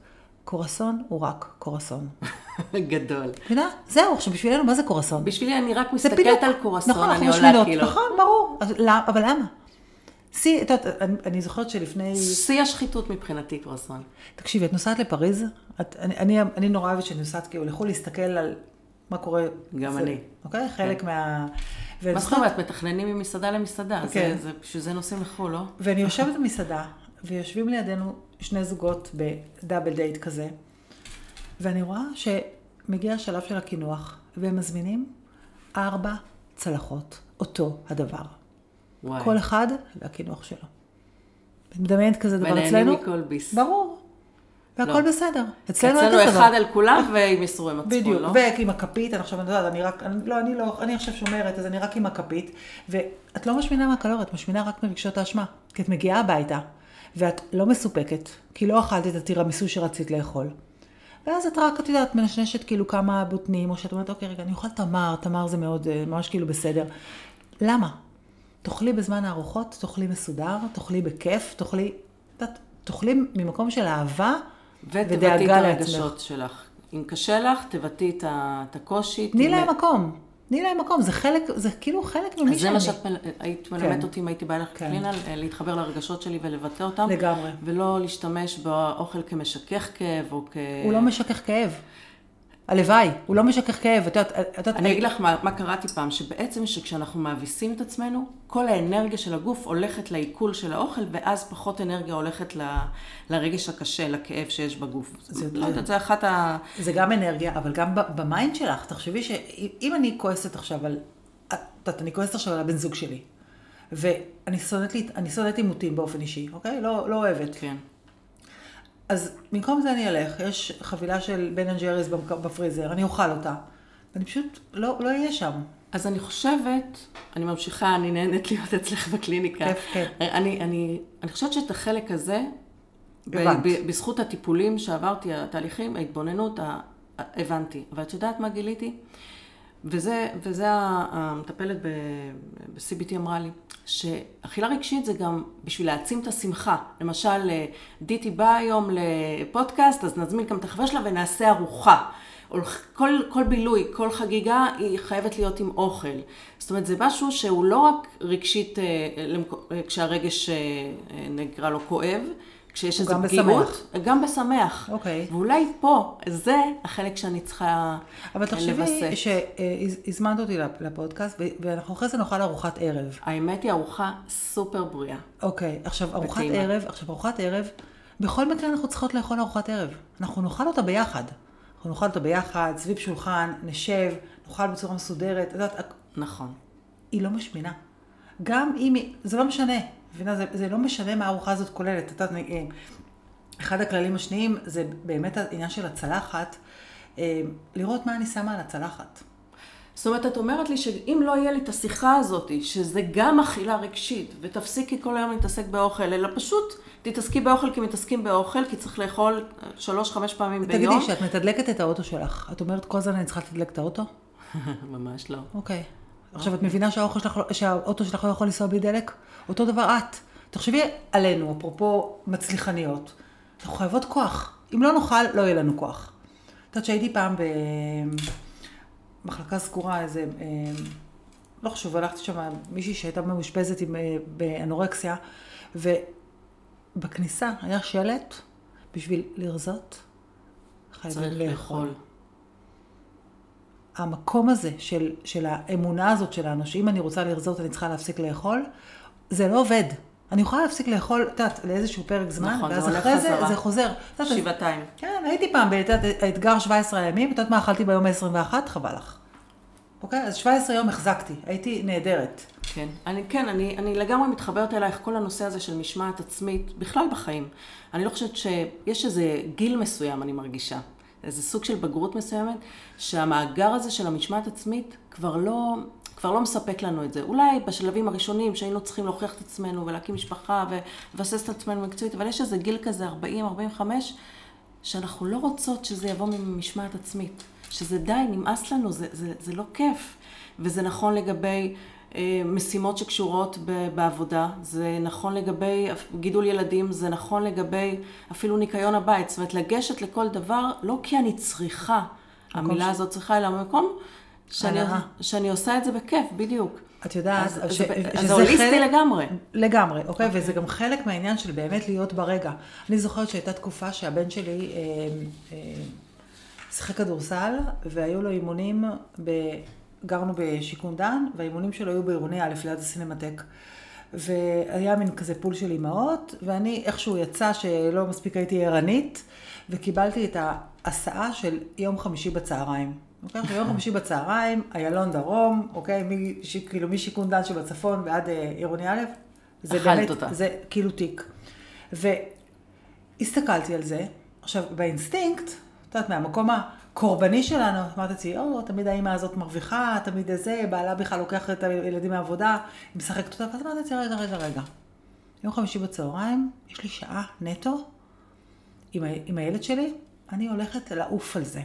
[SPEAKER 2] קורסון הוא רק קורסון.
[SPEAKER 1] גדול.
[SPEAKER 2] מבינה? זהו, עכשיו בשבילנו, מה זה קורסון?
[SPEAKER 1] בשבילי אני רק מסתכלת. על קורסון,
[SPEAKER 2] נכון,
[SPEAKER 1] אני עולה. כאילו.
[SPEAKER 2] נכון, ברור. למה- אבל למה? שיא, את יודעת, אני- אני זוכרת שלפני...
[SPEAKER 1] שיא השחיתות מבחינתי קורסון.
[SPEAKER 2] תקשיבי, את נוסעת לפריז, את, אני, אני, אני נורא אוהבת שאני נוסעת כאילו לחו"ל להסתכל על מה קורה.
[SPEAKER 1] גם
[SPEAKER 2] זה,
[SPEAKER 1] אני.
[SPEAKER 2] אוקיי? חלק מה...
[SPEAKER 1] מה זאת אומרת? מתכננים ממסעדה למסעדה.
[SPEAKER 2] כן.
[SPEAKER 1] זה- זה- בשביל זה נוסעים לחו"ל, לא?
[SPEAKER 2] ואני יושבת במסעדה, ויושבים לידינו שני זוגות בדאבל דייט כזה, ואני רואה שמגיע השלב של הקינוח, והם מזמינים ארבע צלחות, אותו הדבר.
[SPEAKER 1] וואי.
[SPEAKER 2] כל אחד והקינוח שלו. מדמיינת כזה דבר
[SPEAKER 1] ונהנים
[SPEAKER 2] אצלנו?
[SPEAKER 1] מכל ביס.
[SPEAKER 2] ברור. והכל
[SPEAKER 1] לא.
[SPEAKER 2] בסדר. אצלנו אין
[SPEAKER 1] אצלנו
[SPEAKER 2] כזה
[SPEAKER 1] אחד
[SPEAKER 2] דבר.
[SPEAKER 1] על כולם ועם ייסורי מצפון,
[SPEAKER 2] בדיוק,
[SPEAKER 1] לא?
[SPEAKER 2] ועם הכפית, אני עכשיו, אני יודעת, אני רק, אני, לא, אני לא, אני עכשיו שומרת, אז אני רק עם הכפית, ואת לא משמינה מהקלוריות, את משמינה רק מרגשות האשמה, כי את מגיעה הביתה, ואת לא מסופקת, כי לא אכלת את הטירמיסו שרצית לאכול. ואז את רק, את יודעת, מנשנשת כאילו כמה בוטנים, או שאת אומרת, אוקיי, רגע, אני אוכל תמר, תמר זה מאוד, אה, ממש כאילו בסדר. למה? תאכלי בזמן הארוחות, תאכלי מסודר, תאכלי בכיף, תאכלי, את יודעת, תאכלי ממקום של אהבה
[SPEAKER 1] ותבטאי את
[SPEAKER 2] ודאגה לעצמך.
[SPEAKER 1] הרגשות שלך. אם קשה לך, תבטאי את את הקושי.
[SPEAKER 2] תני להם מקום. תני להם מקום, זה חלק, זה כאילו חלק ממי
[SPEAKER 1] אז זה
[SPEAKER 2] שאני.
[SPEAKER 1] מה שאת היית מלמדת
[SPEAKER 2] כן.
[SPEAKER 1] אותי אם הייתי באה לך
[SPEAKER 2] כן.
[SPEAKER 1] קלינה, להתחבר לרגשות שלי ולבטא אותם.
[SPEAKER 2] לגמרי.
[SPEAKER 1] ולא להשתמש באוכל כמשכך כאב או כ...
[SPEAKER 2] הוא לא משכך כאב. הלוואי, הוא לא משכך כאב. את יודעת,
[SPEAKER 1] אני אגיד לך מה, מה קראתי פעם, שבעצם שכשאנחנו מאביסים את עצמנו, כל האנרגיה של הגוף הולכת לעיכול של האוכל, ואז פחות אנרגיה הולכת ל, לרגש הקשה, לכאב שיש בגוף.
[SPEAKER 2] זה-
[SPEAKER 1] לא יודעת, זה אחת ה...
[SPEAKER 2] זה גם אנרגיה, אבל גם ב mind שלך, תחשבי שאם אני כועסת עכשיו על, את יודעת, אני כועסת עכשיו על הבן זוג שלי, ואני שונאת עימותים באופן אישי, אוקיי? לא, לא אוהבת.
[SPEAKER 1] כן.
[SPEAKER 2] אז במקום זה אני אלך, יש חבילה של Ben and Jerry's בפריזר, אני אוכל אותה, ואני פשוט לא לא אהיה שם.
[SPEAKER 1] אז אני חושבת, אני ממשיכה, אני נהנית להיות אצלך בקליניקה.
[SPEAKER 2] כיף, כן.
[SPEAKER 1] אני, אני, אני חושבת שאת החלק הזה,
[SPEAKER 2] הבנת.
[SPEAKER 1] ב- בזכות הטיפולים שעברתי, התהליכים, ההתבוננות, ה- הבנתי. אבל את יודעת מה גיליתי? וזה, וזה המטפלת ב-CBT אמרה לי, שאכילה רגשית זה גם בשביל להעצים את השמחה. למשל, אה, דיטי באה היום לפודקאסט, אז נזמין גם את החבר שלה ונעשה ארוחה. כל, כל בילוי, כל חגיגה, היא חייבת להיות עם אוכל. זאת אומרת, זה משהו שהוא לא רק רגשית, אה, אה, כשהרגש, נקרא לו, כואב, כשיש איזו פגיעות. גם בשמח.
[SPEAKER 2] אוקיי.
[SPEAKER 1] ואולי פה, זה החלק שאני צריכה
[SPEAKER 2] אבל תחשבי. שהזמנת אותי לפ- לפודקאסט, ואנחנו אחרי זה נאכל ארוחת ערב.
[SPEAKER 1] האמת היא ארוחה סופר בריאה.
[SPEAKER 2] אוקיי, עכשיו ארוחת. ערב, עכשיו ארוחת ערב, בכל מקרה אנחנו צריכות לאכול ארוחת ערב. אנחנו נאכל אותה ביחד. אנחנו נאכל אותה ביחד, סביב שולחן, נשב, נאכל בצורה מסודרת. את יודעת,
[SPEAKER 1] נכון.
[SPEAKER 2] היא לא משמינה. גם אם היא, זה לא משנה, מבינה? זה, זה לא משנה מה הארוחה הזאת כוללת. את יודעת, אה, אחד הכללים השניים זה באמת העניין של הצלחת, אה, לראות מה אני שמה על הצלחת.
[SPEAKER 1] זאת אומרת, את אומרת לי שאם לא יהיה לי את השיחה הזאת, שזה גם אכילה רגשית, ותפסיקי כל היום להתעסק באוכל, אלא פשוט תתעסקי באוכל כי מתעסקים באוכל, כי צריך לאכול שלוש-חמש פעמים ביום.
[SPEAKER 2] תגידי, כשאת מתדלקת את האוטו שלך, את אומרת כל הזמן אני צריכה לתדלק את האוטו?
[SPEAKER 1] ממש לא.
[SPEAKER 2] אוקיי. עכשיו, את מבינה שלך, לא- שהאוטו שלך לא יכול לנסוע בלי דלק? אותו דבר את. תחשבי עלינו, אפרופו מצליחניות. אנחנו חייבות כוח. אם לא נאכל, לא יהיה לנו כוח. את יודעת שהייתי פעם במחלקה סגורה, איזה... אה, לא חשוב, הלכתי שם מישהי שהייתה מאושפזת עם, אה, באנורקסיה, ובכניסה היה שלט בשביל לרזות, חייבים לאכול.
[SPEAKER 1] לאכול.
[SPEAKER 2] המקום הזה של, של האמונה הזאת שלנו, שאם אני רוצה לרזות אני צריכה להפסיק לאכול, זה לא עובד. אני יכולה להפסיק לאכול, את יודעת, לאיזשהו פרק זמן,
[SPEAKER 1] נכון,
[SPEAKER 2] ואז
[SPEAKER 1] זה
[SPEAKER 2] אחרי זה
[SPEAKER 1] חזרה.
[SPEAKER 2] זה חוזר. את יודעת,
[SPEAKER 1] שבעתיים.
[SPEAKER 2] כן, הייתי פעם, את יודעת, האתגר 17 ימים, את יודעת מה אכלתי ביום ה-21? חבל לך. אוקיי? אז 17 יום החזקתי, הייתי נהדרת.
[SPEAKER 1] כן, אני, כן, אני, אני לגמרי מתחברת אלייך, כל הנושא הזה של משמעת עצמית, בכלל בחיים. אני לא חושבת שיש איזה גיל מסוים, אני מרגישה, איזה סוג של בגרות מסוימת, שהמאגר הזה של המשמעת עצמית כבר לא, כבר לא מספק לנו את זה. אולי בשלבים הראשונים שהיינו צריכים להוכיח את עצמנו ולהקים משפחה ולבסס את עצמנו מקצועית, אבל יש איזה גיל כזה, 40-45, שאנחנו לא רוצות שזה יבוא ממשמעת עצמית. שזה די, נמאס לנו, זה, זה, זה לא כיף. וזה נכון לגבי משימות שקשורות בעבודה, זה נכון לגבי גידול ילדים, זה נכון לגבי אפילו ניקיון הבית, זאת אומרת לגשת לכל דבר, לא כי אני צריכה, המילה
[SPEAKER 2] ש-
[SPEAKER 1] הזאת צריכה, אלא במקום שאני. שאני עושה את זה בכיף, בדיוק.
[SPEAKER 2] את יודעת,
[SPEAKER 1] אז,
[SPEAKER 2] ש-
[SPEAKER 1] זה,
[SPEAKER 2] שזה
[SPEAKER 1] אז זה הוליסטי
[SPEAKER 2] חלק-
[SPEAKER 1] לגמרי.
[SPEAKER 2] לגמרי, אוקיי? וזה גם חלק מהעניין של באמת להיות ברגע. אני זוכרת שהייתה תקופה שהבן שלי אה, אה, שיחק כדורסל, והיו לו אימונים, ב... גרנו בשיכון דן, והאימונים שלו היו בעירוני א' ליד הסינמטק. והיה מין כזה פול של אימהות, ואני איכשהו יצא שלא מספיק הייתי ערנית, וקיבלתי את ההסעה של יום חמישי בצהריים. אוקיי? עכשיו, יום חמישי בצהריים, איילון דרום, אוקיי? מ- ש- כאילו משיכון דן שבצפון ועד אה, עירוני א', זה
[SPEAKER 1] אכלת
[SPEAKER 2] באמת,
[SPEAKER 1] אותה.
[SPEAKER 2] זה כאילו תיק. והסתכלתי על זה, עכשיו, באינסטינקט, את יודעת, מהמקום הקורבני שלנו, אמרתי לעצמי, או, תמיד האימא הזאת מרוויחה, תמיד זה, בעלה בכלל לוקח את הילדים מהעבודה, היא משחקת אותה, ואז אמרתי לעצמי, רגע, רגע, רגע. יום חמישי בצהריים, יש לי שעה נטו עם, ה- עם הילד שלי, אני הולכת לעוף על זה,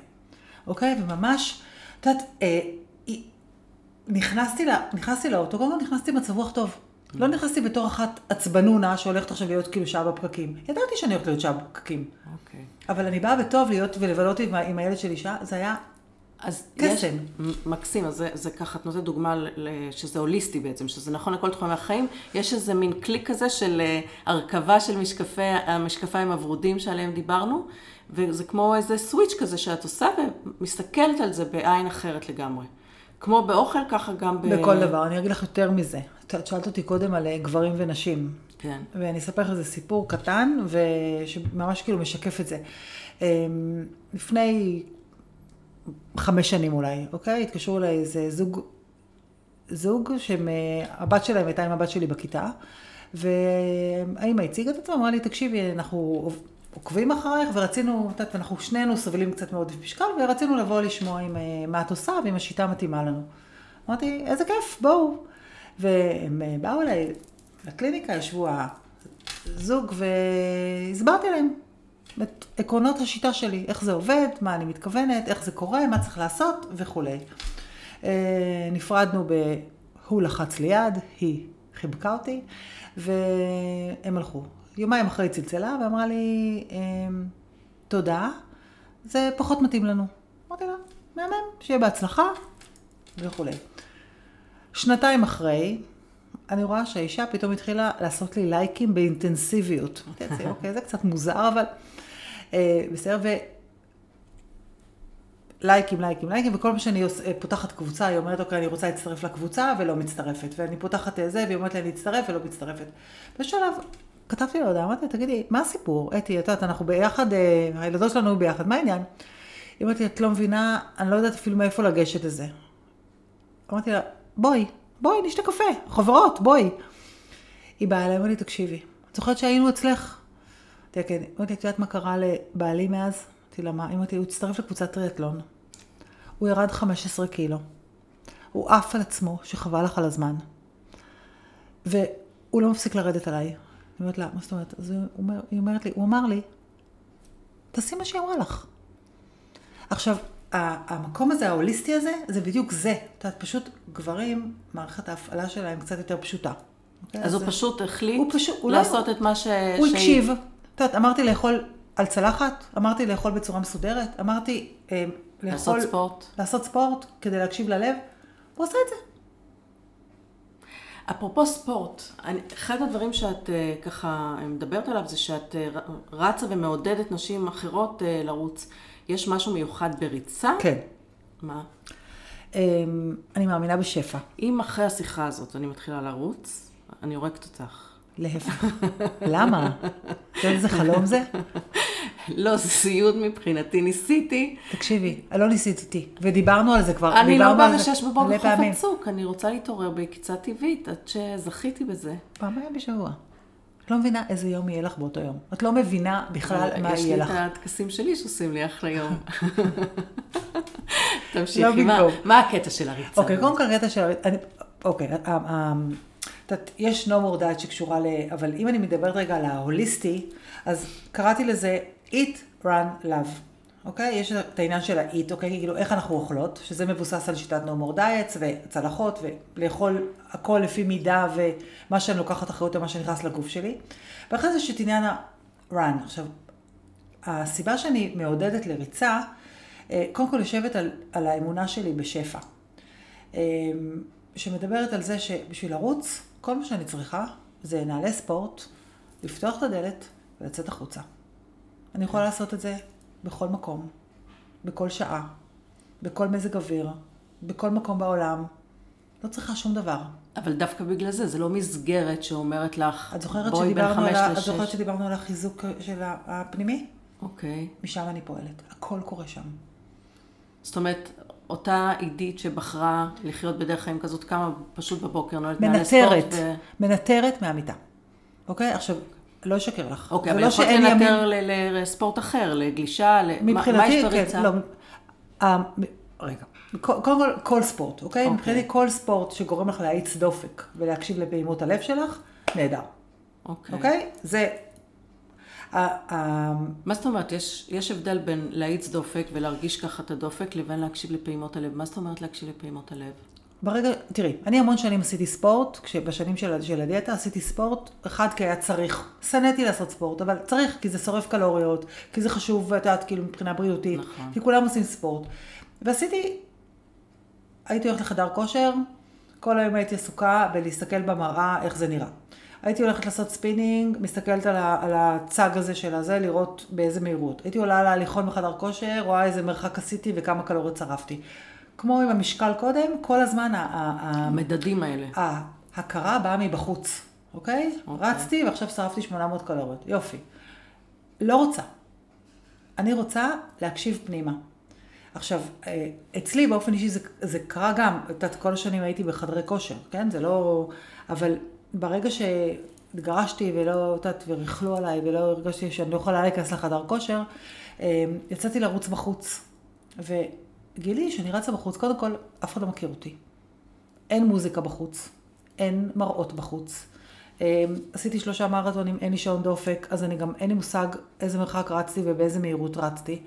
[SPEAKER 2] אוקיי? וממש, את יודעת, אה, נכנסתי, לה, נכנסתי לאוטו, קודם כל נכנסתי במצב רוח טוב. לא נכנסתי בתור אחת עצבנונה שהולכת עכשיו להיות כאילו שעה בפקקים. ידעתי שאני הולכת להיות שעה בפקקים.
[SPEAKER 1] אוקיי.
[SPEAKER 2] אבל אני באה בטוב להיות ולבלות עם, עם הילד שלי שעה, זה היה...
[SPEAKER 1] אז
[SPEAKER 2] קסם.
[SPEAKER 1] יש, מקסים, אז זה, זה ככה, את נותנת דוגמה שזה הוליסטי בעצם, שזה נכון לכל תחומי החיים. יש איזה מין קליק כזה של אה, הרכבה של משקפי, המשקפיים הוורודים שעליהם דיברנו, וזה כמו איזה סוויץ' כזה שאת עושה ומסתכלת על זה בעין אחרת לגמרי. כמו באוכל, ככה גם ב...
[SPEAKER 2] בכל דבר. אני אגיד לך יותר מזה. את שאלת אותי קודם על אה, גברים ונשים.
[SPEAKER 1] כן.
[SPEAKER 2] ואני אספר לך איזה סיפור קטן, ושממש כאילו משקף את זה. אמ, לפני חמש שנים אולי, אוקיי? התקשרו אליי איזה זוג, זוג שהבת שלהם הייתה עם הבת שלי בכיתה, והאימא הציגה את עצמה, אמרה לי, תקשיבי, אנחנו עוקבים אחרייך, ורצינו, את יודעת, אנחנו שנינו סובלים קצת מעודף משקל, ורצינו לבוא לשמוע עם, אה, מה את עושה ואם השיטה מתאימה לנו. אמרתי, איזה כיף, בואו. והם אה, באו אליי לקליניקה, ישבו הזוג, והסברתי להם את עקרונות השיטה שלי, איך זה עובד, מה אני מתכוונת, איך זה קורה, מה צריך לעשות וכולי. אה, נפרדנו ב... הוא לחץ לי יד, היא חיבקה אותי, והם הלכו. יומיים אחרי צלצלה ואמרה לי, אמ, תודה, זה פחות מתאים לנו. אמרתי לה, מהמם, שיהיה בהצלחה וכולי. שנתיים אחרי, אני רואה שהאישה פתאום התחילה לעשות לי לייקים באינטנסיביות. אמרתי אוקיי, זה קצת מוזר, אבל אה, בסדר, ו... לייקים, לייקים, לייקים, וכל פעם שאני אה, פותחת קבוצה, היא אומרת, אוקיי, אני רוצה להצטרף לקבוצה, ולא מצטרפת. ואני פותחת אה, זה, והיא אומרת לי, אני אצטרף, ולא מצטרפת. בשלב, כתבתי לה הודעה, אמרתי לה, תגידי, מה הסיפור? אתי, את יודעת, אנחנו ביחד, אה, הילדות שלנו ביחד, מה העניין? היא אומרת לי, את לא מבינה, אני לא יודעת אפילו מאיפה לגשת לזה. אמרתי לה, בואי, בואי, נשתה קפה, חברות, בואי. היא באה אליי, אמרה לי, תקשיבי, את זוכרת שהיינו אצלך? אמרתי לה, כן. אמרתי, את יודעת מה קרה לבעלי מאז? אמרתי לה, מה? אמרתי, הוא הצטרף לקבוצת טריאטלון. הוא ירד 15 קילו. הוא עף על עצמו, שחבל לך על הזמן. והוא לא מפסיק לרדת עליי. אני אומרת לה, מה זאת אומרת? אז הוא אומר, היא אומרת לי, הוא אמר לי, תעשי מה שהיא אמרה לך. עכשיו, המקום הזה, ההוליסטי הזה, זה בדיוק זה. את יודעת, פשוט גברים, מערכת ההפעלה שלהם קצת יותר פשוטה. אוקיי?
[SPEAKER 1] אז הוא פשוט החליט
[SPEAKER 2] הוא פשוט- הוא לא-
[SPEAKER 1] לעשות את מה ש...
[SPEAKER 2] הוא הקשיב. את יודעת, אמרתי לאכול על צלחת, אמרתי לאכול בצורה מסודרת, אמרתי אה, לאכול...
[SPEAKER 1] לעשות ספורט.
[SPEAKER 2] לעשות ספורט כדי להקשיב ללב, הוא עושה את זה.
[SPEAKER 1] אפרופו ספורט, אני, אחד הדברים שאת אה, ככה מדברת עליו זה שאת ר- רצה ומעודדת נשים אחרות אה, לרוץ. יש משהו מיוחד בריצה?
[SPEAKER 2] כן.
[SPEAKER 1] מה?
[SPEAKER 2] אה, אני מאמינה בשפע.
[SPEAKER 1] אם אחרי השיחה הזאת אני מתחילה לרוץ, אני הורגת אותך.
[SPEAKER 2] להפך. למה? אתה יודע איזה חלום זה?
[SPEAKER 1] לא, זה סיוט מבחינתי, ניסיתי.
[SPEAKER 2] תקשיבי, לא ניסית איתי, ודיברנו על זה כבר.
[SPEAKER 1] אני לא באה בשש בבוקר חוף. הצוק, אני רוצה להתעורר בעקיצה טבעית, עד שזכיתי בזה.
[SPEAKER 2] פעמיים בשבוע. את לא מבינה איזה יום יהיה לך באותו יום. את לא מבינה בכלל מה
[SPEAKER 1] יש
[SPEAKER 2] יהיה
[SPEAKER 1] לי
[SPEAKER 2] לך.
[SPEAKER 1] את הטקסים שלי שעושים לי אחלה יום. תמשיכי,
[SPEAKER 2] לא
[SPEAKER 1] מה- הקטע של הריצה?
[SPEAKER 2] אוקיי, קודם כל קטע של... אני- אוקיי, ה- ה- את יש נומור דייט שקשורה ל... אבל אם אני מדברת רגע על ההוליסטי, אז קראתי לזה eat, run, love. אוקיי? יש את העניין של האיט, אוקיי? כאילו, איך אנחנו אוכלות, שזה מבוסס על שיטת no more diets וצלחות, ולאכול הכל לפי מידה ומה שאני לוקחת אחריות על מה שנכנס לגוף שלי. ואחרי זה יש את עניין ה-run. עכשיו, הסיבה שאני מעודדת לריצה, אה, קודם כל יושבת על, על האמונה שלי בשפע. אה, שמדברת על זה שבשביל לרוץ, כל מה שאני צריכה זה נעלי ספורט, לפתוח את הדלת ולצאת החוצה. אני יכולה לעשות את זה בכל מקום, בכל שעה, בכל מזג אוויר, בכל מקום בעולם. לא צריכה שום דבר.
[SPEAKER 1] אבל דווקא בגלל זה, זה לא מסגרת שאומרת לך, בואי בין חמש
[SPEAKER 2] ה- את
[SPEAKER 1] לשש.
[SPEAKER 2] זוכרת שדיברנו על החיזוק של הפנימי?
[SPEAKER 1] אוקיי.
[SPEAKER 2] משם אני פועלת. הכל קורה שם.
[SPEAKER 1] זאת אומרת, אותה עידית שבחרה לחיות בדרך חיים כזאת, קמה פשוט בבוקר, נועלת נעלי ספורט.
[SPEAKER 2] מנטרת,
[SPEAKER 1] ו...
[SPEAKER 2] מהמיטה. מהמיטה. אוקיי? עכשיו, לא אשקר לך.
[SPEAKER 1] אוקיי, אבל
[SPEAKER 2] לא
[SPEAKER 1] יכולת
[SPEAKER 2] ימים-
[SPEAKER 1] לנטר ל- לספורט אחר, לגלישה. מה- יש
[SPEAKER 2] כן,
[SPEAKER 1] בריצה?
[SPEAKER 2] לא. אה, רגע. קודם כל, כל ספורט, אוקיי?
[SPEAKER 1] אוקיי.
[SPEAKER 2] מבחינתי כל ספורט שגורם לך להאיץ דופק ולהקשיב לפעימות הלב שלך, נהדר,
[SPEAKER 1] אוקיי.
[SPEAKER 2] אוקיי? זה...
[SPEAKER 1] מה זאת אומרת? יש, יש הבדל בין להאיץ דופק ולהרגיש ככה את הדופק לבין להקשיב לפעימות הלב. מה זאת אומרת להקשיב לפעימות הלב?
[SPEAKER 2] ברגע, תראי, אני המון שנים עשיתי ספורט, כשבשנים של, של הדיאטה עשיתי ספורט, אחד כי היה צריך, שנאתי לעשות ספורט, אבל צריך, כי זה שורף קלוריות, כי זה חשוב, ואת יודעת, כאילו, מבחינה בריאותית,
[SPEAKER 1] נכון.
[SPEAKER 2] כי כולם עושים ספורט. ועשיתי, הייתי הולכת לחדר כושר, כל היום הייתי עסוקה בלהסתכל במראה איך זה נראה. הייתי הולכת לעשות ספינינג, מסתכלת על, ה, על הצג הזה של הזה, לראות באיזה מהירות. הייתי עולה להליכון בחדר כושר, רואה איזה מרחק עשיתי וכמה קלוריות שרפתי. כמו עם המשקל קודם, כל הזמן
[SPEAKER 1] המדדים האלה.
[SPEAKER 2] ההכרה באה מבחוץ, אוקיי?
[SPEAKER 1] אוקיי.
[SPEAKER 2] רצתי ועכשיו שרפתי 800 קלוריות, יופי. לא רוצה. אני רוצה להקשיב פנימה. עכשיו, אה, אצלי באופן אישי זה, זה קרה גם, את יודעת, כל השנים הייתי בחדרי כושר, כן? זה לא... אבל ברגע שהתגרשתי ולא, את יודעת, וריכלו עליי ולא הרגשתי שאני לא יכולה להיכנס לחדר כושר, אה, יצאתי לרוץ בחוץ. וגילי שאני רצה בחוץ, קודם כל, אף אחד לא מכיר אותי. אין מוזיקה בחוץ, אין מראות בחוץ. אה, עשיתי שלושה מרתונים, אין לי שעון דופק, אז אני גם, אין לי מושג איזה מרחק רצתי ובאיזה מהירות רצתי.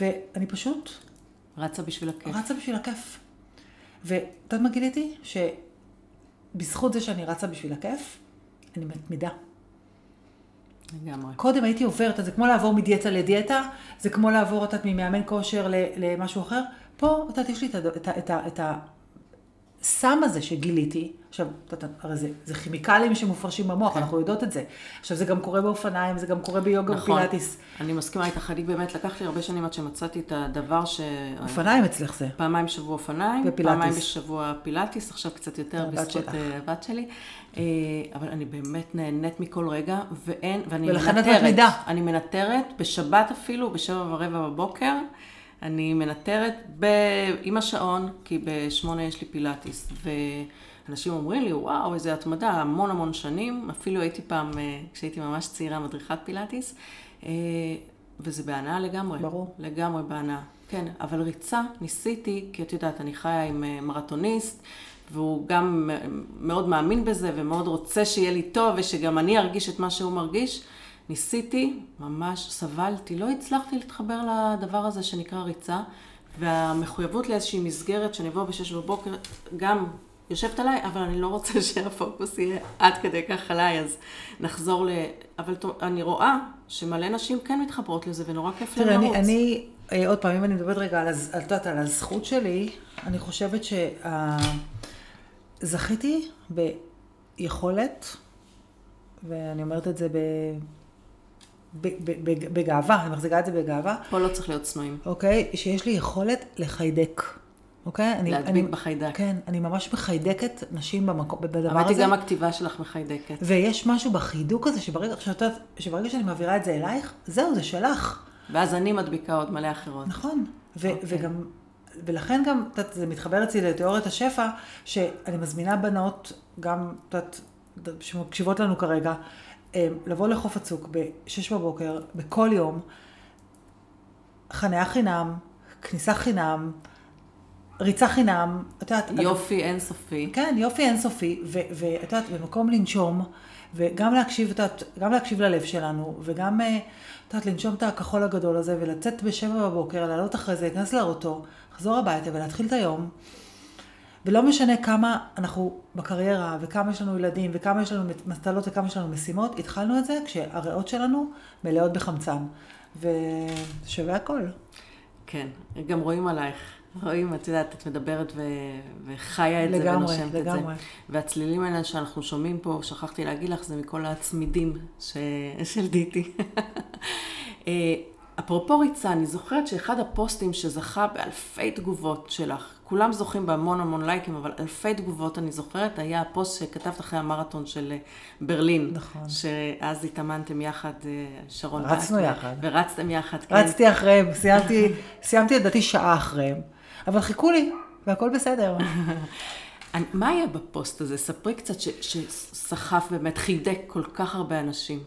[SPEAKER 2] ואני פשוט
[SPEAKER 1] רצה בשביל הכיף.
[SPEAKER 2] רצה בשביל הכיף. ואת יודעת מה גיליתי? שבזכות זה שאני רצה בשביל הכיף, אני מתמידה.
[SPEAKER 1] לגמרי.
[SPEAKER 2] קודם הייתי עוברת, זה כמו לעבור מדיאטה לדיאטה, זה כמו לעבור, את יודעת, ממאמן כושר למשהו אחר. פה, את יודעת, יש לי את, את, את, ה- את הסם הזה שגיליתי. עכשיו, הרי זה, זה כימיקלים שמופרשים במוח,
[SPEAKER 1] כן.
[SPEAKER 2] אנחנו יודעות את זה. עכשיו, זה גם קורה באופניים, זה גם קורה ביוגה
[SPEAKER 1] נכון.
[SPEAKER 2] ופילאטיס.
[SPEAKER 1] אני מסכימה איתך, אני באמת, לקח לי הרבה שנים עד שמצאתי את הדבר ש...
[SPEAKER 2] אופניים אצלך זה.
[SPEAKER 1] פעמיים בשבוע אופניים,
[SPEAKER 2] ופילאטיס.
[SPEAKER 1] פעמיים בשבוע פילאטיס, עכשיו קצת יותר בזכות. אה, הבת שלי. אה, אבל אני באמת נהנית מכל רגע, ואין, ואני
[SPEAKER 2] ולכן את
[SPEAKER 1] מנטרת.
[SPEAKER 2] מתמידה.
[SPEAKER 1] אני מנטרת, בשבת אפילו, בשבע ורבע בבוקר, אני מנטרת ב... עם השעון, כי בשמונה יש לי פילאטיס. ואנשים אומרים לי, וואו, איזה התמדה, המון המון שנים. אפילו הייתי פעם, אה, כשהייתי ממש צעירה, מדריכת פילאטיס. אה, וזה בהנאה לגמרי.
[SPEAKER 2] ברור.
[SPEAKER 1] לגמרי בהנאה. כן, אבל ריצה, ניסיתי, כי את יודעת, אני חיה עם אה, מרתוניסט, והוא גם מאוד מאמין בזה, ומאוד רוצה שיהיה לי טוב, ושגם אני ארגיש את מה שהוא מרגיש. ניסיתי, ממש סבלתי, לא הצלחתי להתחבר לדבר הזה שנקרא ריצה, והמחויבות לאיזושהי מסגרת שאני אבוא בשש בבוקר, גם יושבת עליי, אבל אני לא רוצה שהפוקוס יהיה עד כדי כך עליי, אז נחזור ל... אבל אני רואה שמלא נשים כן מתחברות לזה, ונורא כיף להן
[SPEAKER 2] תראה, אני,
[SPEAKER 1] לרוץ.
[SPEAKER 2] אני, אה, עוד פעם, אם אני מדברת רגע על, על, את יודעת, על הזכות שלי, אני חושבת שזכיתי ביכולת, ואני אומרת את זה ב, בגאווה, אני מחזיקה את זה בגאווה,
[SPEAKER 1] פה לא צריך להיות צנועים.
[SPEAKER 2] אוקיי? שיש לי יכולת לחיידק. אוקיי? אני,
[SPEAKER 1] להדביק
[SPEAKER 2] אני,
[SPEAKER 1] בחיידק.
[SPEAKER 2] כן, אני ממש מחיידקת נשים במקום, בדבר הזה.
[SPEAKER 1] גם הכתיבה שלך מחיידקת.
[SPEAKER 2] ויש משהו בחידוק הזה, שברגע, עכשיו, את יודעת, שברגע שאני מעבירה את זה אלייך, זהו, זה שלך.
[SPEAKER 1] ואז אני מדביקה עוד מלא אחרות.
[SPEAKER 2] נכון. ו-
[SPEAKER 1] אוקיי.
[SPEAKER 2] וגם, ולכן גם, את יודעת, זה מתחבר אצלי לתיאוריית השפע, שאני מזמינה בנות, גם, את יודעת, שמקשיבות לנו כרגע, לבוא לחוף הצוק ב-6 בבוקר, בכל יום, חניה חינם, כניסה חינם, ריצה חינם, את יודעת...
[SPEAKER 1] יופי אינסופי.
[SPEAKER 2] כן, יופי אינסופי, ואת יודעת, במקום לנשום, וגם להקשיב, את יודעת, גם להקשיב ללב שלנו, וגם, אה, את יודעת, לנשום את הכחול הגדול הזה, ולצאת בשבע בבוקר, לעלות אחרי זה, להיכנס לאוטו, לחזור הביתה ולהתחיל את היום. ולא משנה כמה אנחנו בקריירה, וכמה יש לנו ילדים, וכמה יש לנו מטלות וכמה יש לנו משימות, התחלנו את זה כשהריאות שלנו מלאות בחמצן. ושווה הכל.
[SPEAKER 1] כן, גם רואים עלייך. רואים, את יודעת, את מדברת ו... וחיה את
[SPEAKER 2] לגמרי,
[SPEAKER 1] זה ונושמת
[SPEAKER 2] לגמרי.
[SPEAKER 1] את זה. והצלילים האלה שאנחנו שומעים פה, שכחתי להגיד לך, זה מכל הצמידים ש... של דיטי. אה, אפרופו ריצה, אני זוכרת שאחד הפוסטים שזכה באלפי תגובות שלך, כולם זוכים בהמון המון לייקים, אבל אלפי תגובות אני זוכרת, היה הפוסט שכתבת אחרי המרתון של אה, ברלין.
[SPEAKER 2] נכון.
[SPEAKER 1] שאז התאמנתם יחד, אה, שרון.
[SPEAKER 2] רצנו יחד.
[SPEAKER 1] ורצתם יחד, כן.
[SPEAKER 2] רצתי אחריהם, סיימתי, סיימתי לדעתי שעה אחריהם. אבל חיכו לי, והכל בסדר.
[SPEAKER 1] מה היה בפוסט הזה? ספרי קצת שסחף באמת, חידק כל כך הרבה אנשים.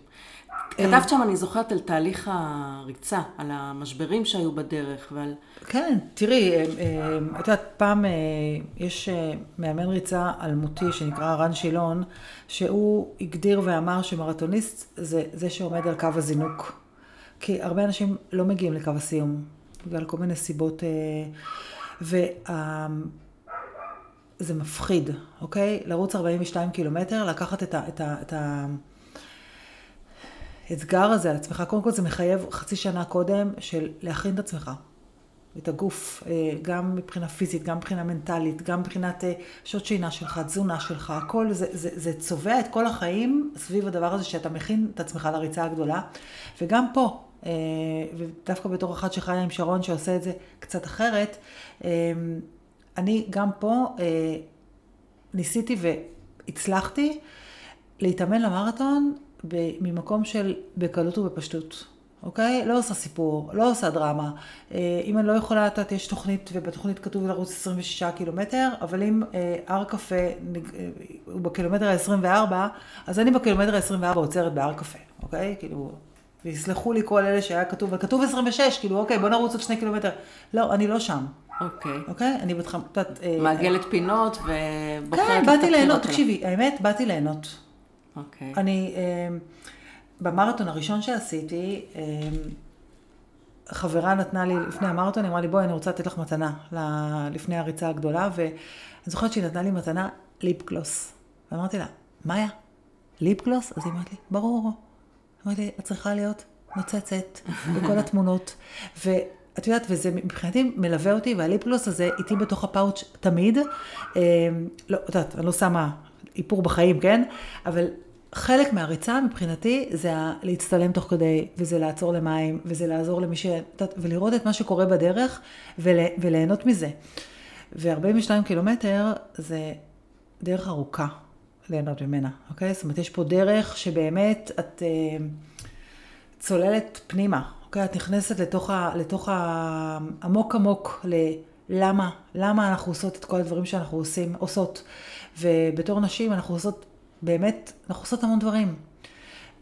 [SPEAKER 1] כתבת שם, אני זוכרת, על תהליך הריצה, על המשברים שהיו בדרך ועל...
[SPEAKER 2] כן, תראי, אה, אה, את יודעת, פעם אה, יש אה, מאמן ריצה אלמותי שנקרא רן שילון, שהוא הגדיר ואמר שמרתוניסט זה זה שעומד על קו הזינוק. כי הרבה אנשים לא מגיעים לקו הסיום, בגלל כל מיני סיבות, וזה מפחיד, אוקיי? לרוץ 42 קילומטר, לקחת את ה... את ה, את ה האתגר הזה על עצמך, קודם כל זה מחייב חצי שנה קודם של להכין את עצמך, את הגוף, אה, גם מבחינה פיזית, גם מבחינה מנטלית, גם מבחינת אה, שעות שינה שלך, תזונה שלך, הכל, זה, זה, זה צובע את כל החיים סביב הדבר הזה שאתה מכין את עצמך לריצה הגדולה. וגם פה, אה, ודווקא בתור אחת שחיה עם שרון שעושה את זה קצת אחרת, אני גם פה ניסיתי והצלחתי להתאמן למרתון ממקום של בקלות ובפשטות, אוקיי? לא עושה סיפור, לא עושה דרמה. אם אני לא יכולה, את יודעת, יש תוכנית, ובתוכנית כתוב לרוץ 26 קילומטר, אבל אם הר קפה הוא בקילומטר ה-24, אז אני בקילומטר ה-24 עוצרת בהר קפה, אוקיי? כאילו, ויסלחו לי כל אלה שהיה כתוב, אבל כתוב 26, כאילו, אוקיי, בוא נרוץ עוד שני קילומטר. לא, אני לא שם.
[SPEAKER 1] אוקיי.
[SPEAKER 2] אוקיי? אני בתחם...
[SPEAKER 1] מעגלת פינות ובוחרת
[SPEAKER 2] כן, באתי ליהנות, תקשיבי, האמת, באתי ליהנות.
[SPEAKER 1] אוקיי.
[SPEAKER 2] אני, במרתון הראשון שעשיתי, חברה נתנה לי, לפני המרתון, היא אמרה לי, בואי, אני רוצה לתת לך מתנה לפני הריצה הגדולה, ואני זוכרת שהיא נתנה לי מתנה ליפ גלוס. ואמרתי לה, מאיה, ליפ גלוס? אז היא אמרת לי, ברור. אמרתי לי, את צריכה להיות נוצצת בכל התמונות. ואת יודעת, וזה מבחינתי מלווה אותי, והליפ גלוס הזה איתי בתוך הפאוץ' תמיד. לא, את יודעת, אני לא שמה איפור בחיים, כן? אבל חלק מהריצה מבחינתי זה להצטלם תוך כדי, וזה לעצור למים, וזה לעזור למי ש... ולראות את מה שקורה בדרך, ול... וליהנות מזה. ו-42 קילומטר זה דרך ארוכה ליהנות ממנה, אוקיי? זאת אומרת, יש פה דרך שבאמת את uh, צוללת פנימה, אוקיי? את נכנסת לתוך, ה... לתוך ה... עמוק עמוק ל... למה, למה אנחנו עושות את כל הדברים שאנחנו עושים, עושות. ובתור נשים אנחנו עושות, באמת, אנחנו עושות המון דברים.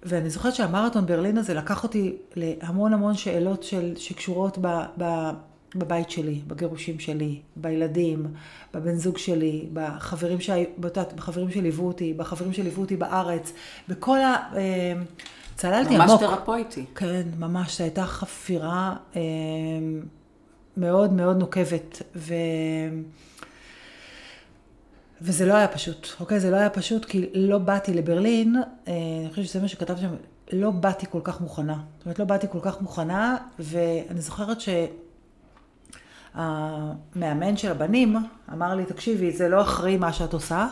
[SPEAKER 2] ואני זוכרת שהמרתון ברלין הזה לקח אותי להמון המון שאלות של, שקשורות ב, ב, בבית שלי, בגירושים שלי, בילדים, בבן זוג שלי, בחברים, שה, בחברים שליוו אותי, בחברים שליוו אותי בארץ, בכל ה... צללתי
[SPEAKER 1] ממש
[SPEAKER 2] עמוק.
[SPEAKER 1] ממש תרפויטי.
[SPEAKER 2] כן, ממש, זו הייתה חפירה אה, מאוד מאוד נוקבת. ו... וזה לא היה פשוט, אוקיי? זה לא היה פשוט כי לא באתי לברלין, אה, אני חושבת שזה מה שכתבתי שם, לא באתי כל כך מוכנה. זאת אומרת, לא באתי כל כך מוכנה, ואני זוכרת שהמאמן של הבנים אמר לי, תקשיבי, זה לא אחראי מה שאת עושה,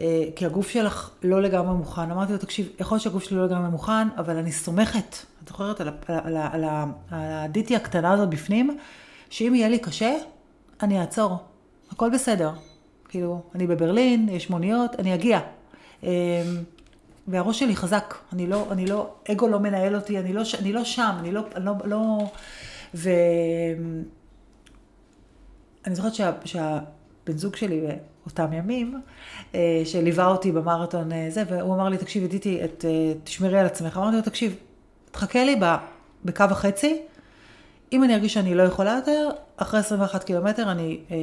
[SPEAKER 2] אה, כי הגוף שלך לא לגמרי מוכן. אמרתי לו, תקשיב, יכול להיות שהגוף שלי לא לגמרי מוכן, אבל אני סומכת, את זוכרת, על, הדיטי הקטנה הזאת בפנים, שאם יהיה לי קשה, אני אעצור. הכל בסדר. כאילו, אני בברלין, יש מוניות, אני אגיע. והראש שלי חזק, אני לא, אני לא, אגו לא מנהל אותי, אני לא, אני לא שם, אני לא, לא, לא ו... אני זוכרת שה, שהבן זוג שלי באותם ימים, שליווה אותי במרתון זה, והוא אמר לי, תקשיבי, דיטי, את, תשמרי על עצמך. אמרתי לו, תקשיב, תחכה לי בקו החצי, אם אני ארגיש שאני לא יכולה יותר, אחרי 21 קילומטר אני, אה,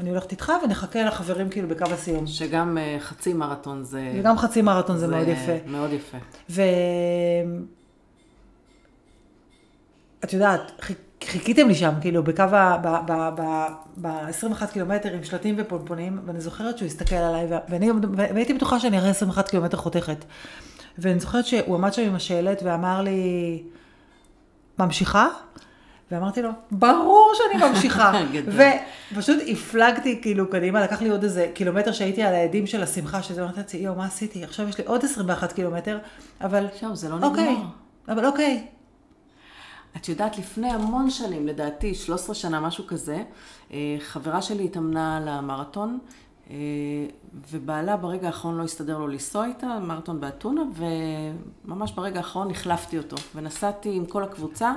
[SPEAKER 2] אני הולכת איתך ונחכה לחברים כאילו בקו הסיום.
[SPEAKER 1] שגם אה, חצי מרתון זה...
[SPEAKER 2] וגם חצי מרתון זה, זה מאוד יפה.
[SPEAKER 1] מאוד יפה.
[SPEAKER 2] ו... את יודעת, חיכיתם לי שם, כאילו, בקו ה... ב-21 קילומטר עם שלטים ופונפונים, ואני זוכרת שהוא הסתכל עליי, ואני, והייתי בטוחה שאני אחרי 21 קילומטר חותכת. ואני זוכרת שהוא עמד שם עם השלט ואמר לי, ממשיכה? ואמרתי לו, ברור שאני ממשיכה. ופשוט הפלגתי כאילו קדימה, לקח לי עוד איזה קילומטר שהייתי על העדים של השמחה, שזה אמרתי לעצמי, יואו, מה עשיתי? עכשיו יש לי עוד 21 קילומטר, אבל...
[SPEAKER 1] עכשיו, זה לא נגמר.
[SPEAKER 2] אוקיי, אבל אוקיי.
[SPEAKER 1] את יודעת, לפני המון שנים, לדעתי, 13 שנה, משהו כזה, אה, חברה שלי התאמנה למרתון, אה, ובעלה ברגע האחרון לא הסתדר לו לנסוע איתה, מרתון באתונה, וממש ברגע האחרון החלפתי אותו, ונסעתי עם כל הקבוצה,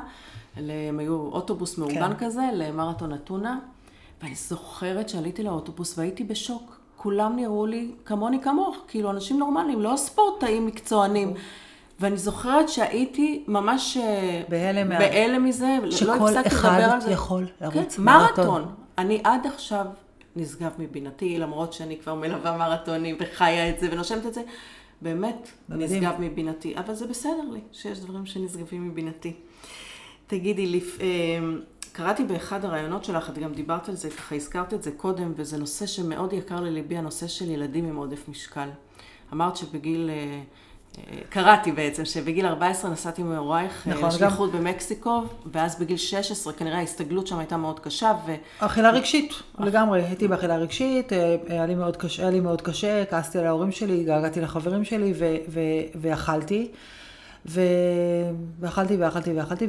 [SPEAKER 1] הם היו אוטובוס מאורגן כן. כזה, למרתון אתונה, ואני זוכרת שעליתי לאוטובוס והייתי בשוק. כולם נראו לי כמוני כמוך, כאילו אנשים נורמליים, לא ספורטאים מקצוענים. ואני זוכרת שהייתי ממש אה, בהלם, בהלם מזה,
[SPEAKER 2] לא הפסקתי לדבר על זה. שכל אחד יכול לרוץ
[SPEAKER 1] כן, מרתון. מרתון. אני עד עכשיו נשגב מבינתי, למרות שאני כבר מלווה מרתונים וחיה את זה ונושמת את זה, באמת נשגב מבינתי. אבל זה בסדר לי שיש דברים שנשגבים מבינתי. תגידי, לפ... אה, קראתי באחד הראיונות שלך, את גם דיברת על זה, ככה הזכרת את זה קודם, וזה נושא שמאוד יקר לליבי, הנושא של ילדים עם עודף משקל. אמרת שבגיל אה, קראתי בעצם, שבגיל 14 נסעתי עם הורייך נכון, לשליחות גם... במקסיקו, ואז בגיל 16 כנראה ההסתגלות שם הייתה מאוד קשה. ו...
[SPEAKER 2] אכילה רגשית, לגמרי, הייתי באכילה רגשית, אה, היה לי מאוד קשה, היה לי מאוד קשה כעסתי על ההורים שלי, געגעתי לחברים שלי ו- ו- ואכלתי. ו... ואכלתי ואכלתי ואכלתי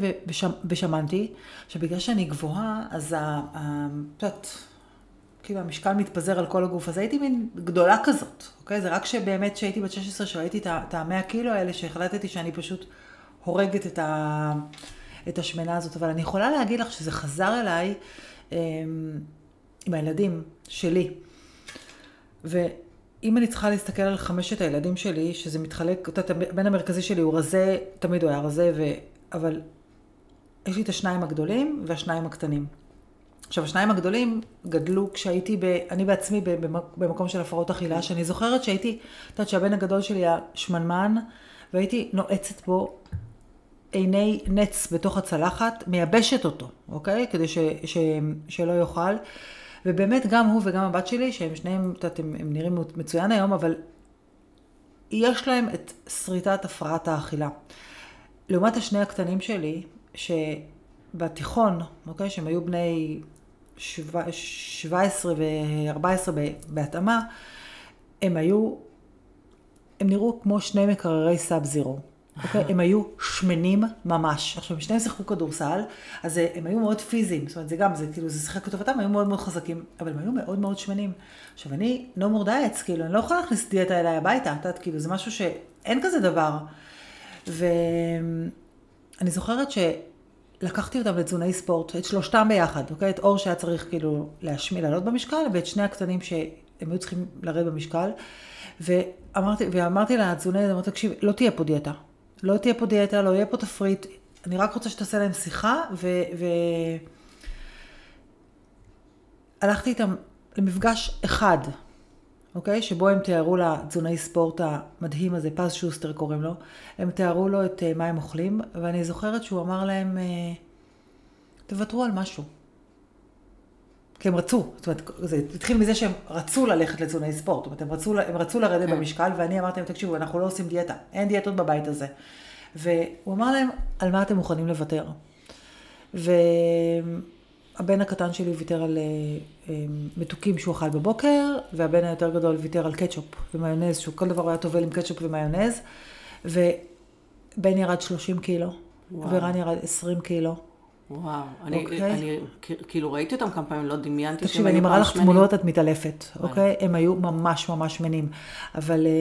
[SPEAKER 2] ושמנתי. עכשיו, בגלל שאני גבוהה, אז ה... את יודעת, כאילו המשקל מתפזר על כל הגוף, אז הייתי מין גדולה כזאת, אוקיי? זה רק שבאמת כשהייתי בת 16, שראיתי את ה-100 קילו האלה, שהחלטתי שאני פשוט הורגת את, ה... את השמנה הזאת. אבל אני יכולה להגיד לך שזה חזר אליי אמ, עם הילדים שלי. ואם אני צריכה להסתכל על חמשת הילדים שלי, שזה מתחלק, אתה, בין המרכזי שלי הוא רזה, תמיד הוא היה רזה, ו... אבל יש לי את השניים הגדולים והשניים הקטנים. עכשיו, השניים הגדולים גדלו כשהייתי, ב, אני בעצמי במקום של הפרעות אכילה, שאני זוכרת שהייתי, את יודעת שהבן הגדול שלי היה שמנמן, והייתי נועצת בו עיני נץ בתוך הצלחת, מייבשת אותו, אוקיי? כדי ש, ש, שלא יאכל. ובאמת גם הוא וגם הבת שלי, שהם שניהם, את יודעת, הם, הם נראים מצוין היום, אבל יש להם את שריטת הפרעת האכילה. לעומת השני הקטנים שלי, שבתיכון, אוקיי, שהם היו בני 17 ו-14 בהתאמה, הם היו, הם נראו כמו שני מקררי סאב זירו. אוקיי? הם היו שמנים ממש. עכשיו, הם שניהם שיחקו כדורסל, אז הם היו מאוד פיזיים. זאת אומרת, זה גם, זה כאילו, זה שיחק לטובתם, הם היו מאוד מאוד חזקים, אבל הם היו מאוד מאוד שמנים. עכשיו, אני no more diets, כאילו, אני לא יכולה להכניס דיאטה אליי הביתה, את יודעת, כאילו, זה משהו שאין כזה דבר. ואני זוכרת ש... לקחתי אותם לתזוני ספורט, את שלושתם ביחד, אוקיי? את אור שהיה צריך כאילו להשמיע, לעלות במשקל, ואת שני הקטנים שהם היו צריכים לרדת במשקל. ואמרתי, ואמרתי לתזוני, אמרתי, תקשיב, לא תהיה פה דיאטה. לא תהיה פה דיאטה, לא יהיה פה תפריט. אני רק רוצה שתעשה להם שיחה, ו... ו... הלכתי איתם למפגש אחד, אוקיי? שבו הם תיארו לתזונאי ספורט המדהים הזה, פז שוסטר קוראים לו, הם תיארו לו את אה, מה הם אוכלים, ואני זוכרת שהוא אמר להם, אה, תוותרו על משהו. כי הם רצו, זאת אומרת, זה התחיל מזה שהם רצו ללכת לתזונאי ספורט, זאת אומרת, הם רצו, הם רצו לרדת כן. במשקל, ואני אמרתי להם, תקשיבו, אנחנו לא עושים דיאטה, אין דיאטות בבית הזה. והוא אמר להם, על מה אתם מוכנים לוותר? ו... הבן הקטן שלי ויתר על אה, אה, מתוקים שהוא אכל בבוקר, והבן היותר גדול ויתר על קטשופ ומיונז, שהוא כל דבר היה טובל עם קטשופ ומיונז, ובן ירד 30 קילו. ורן ירד 20 קילו.
[SPEAKER 1] וואו, אני, אוקיי? אני כאילו ראיתי אותם כמה פעמים, לא דמיינתי
[SPEAKER 2] שהם היו אני מראה לך תמונות, את מתעלפת, אוקיי? הם היו ממש ממש שמנים, אבל אה,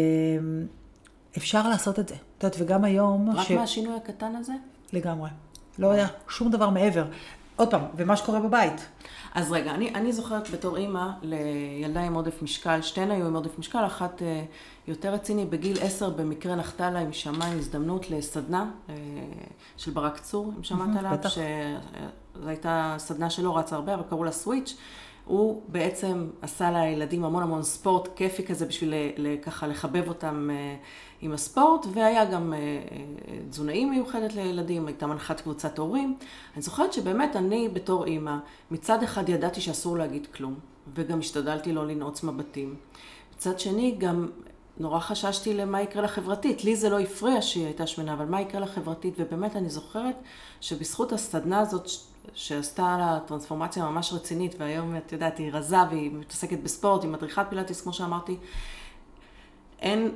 [SPEAKER 2] אפשר לעשות את זה. את יודעת, וגם היום...
[SPEAKER 1] רק ש... מהשינוי הקטן הזה?
[SPEAKER 2] לגמרי. לא היה שום דבר מעבר. עוד פעם, ומה שקורה בבית.
[SPEAKER 1] אז רגע, אני, אני זוכרת בתור אימא לילדה עם עודף משקל, שתיהן היו עם עודף משקל, אחת אה, יותר רציני, בגיל עשר במקרה נחתה לה עם שמיים הזדמנות לסדנה אה, של ברק צור, אם שמעת עליו, זו הייתה סדנה שלא רצה הרבה, אבל קראו לה סוויץ', הוא בעצם עשה לילדים המון המון ספורט כיפי כזה בשביל ככה לחבב אותם אה, עם הספורט, והיה גם אה, אה, תזונאי מיוחדת לילדים, הייתה מנחת קבוצת הורים. אני זוכרת שבאמת אני בתור אימא, מצד אחד ידעתי שאסור להגיד כלום, וגם השתדלתי לא לנעוץ מבטים. מצד שני, גם נורא חששתי למה יקרה לחברתית. לי זה לא הפריע שהיא הייתה שמנה, אבל מה יקרה לחברתית? ובאמת אני זוכרת שבזכות הסדנה הזאת שעשתה לה טרנספורמציה ממש רצינית, והיום את יודעת, היא רזה והיא מתעסקת בספורט, היא מדריכת פילאטיס, כמו שאמרתי, אין,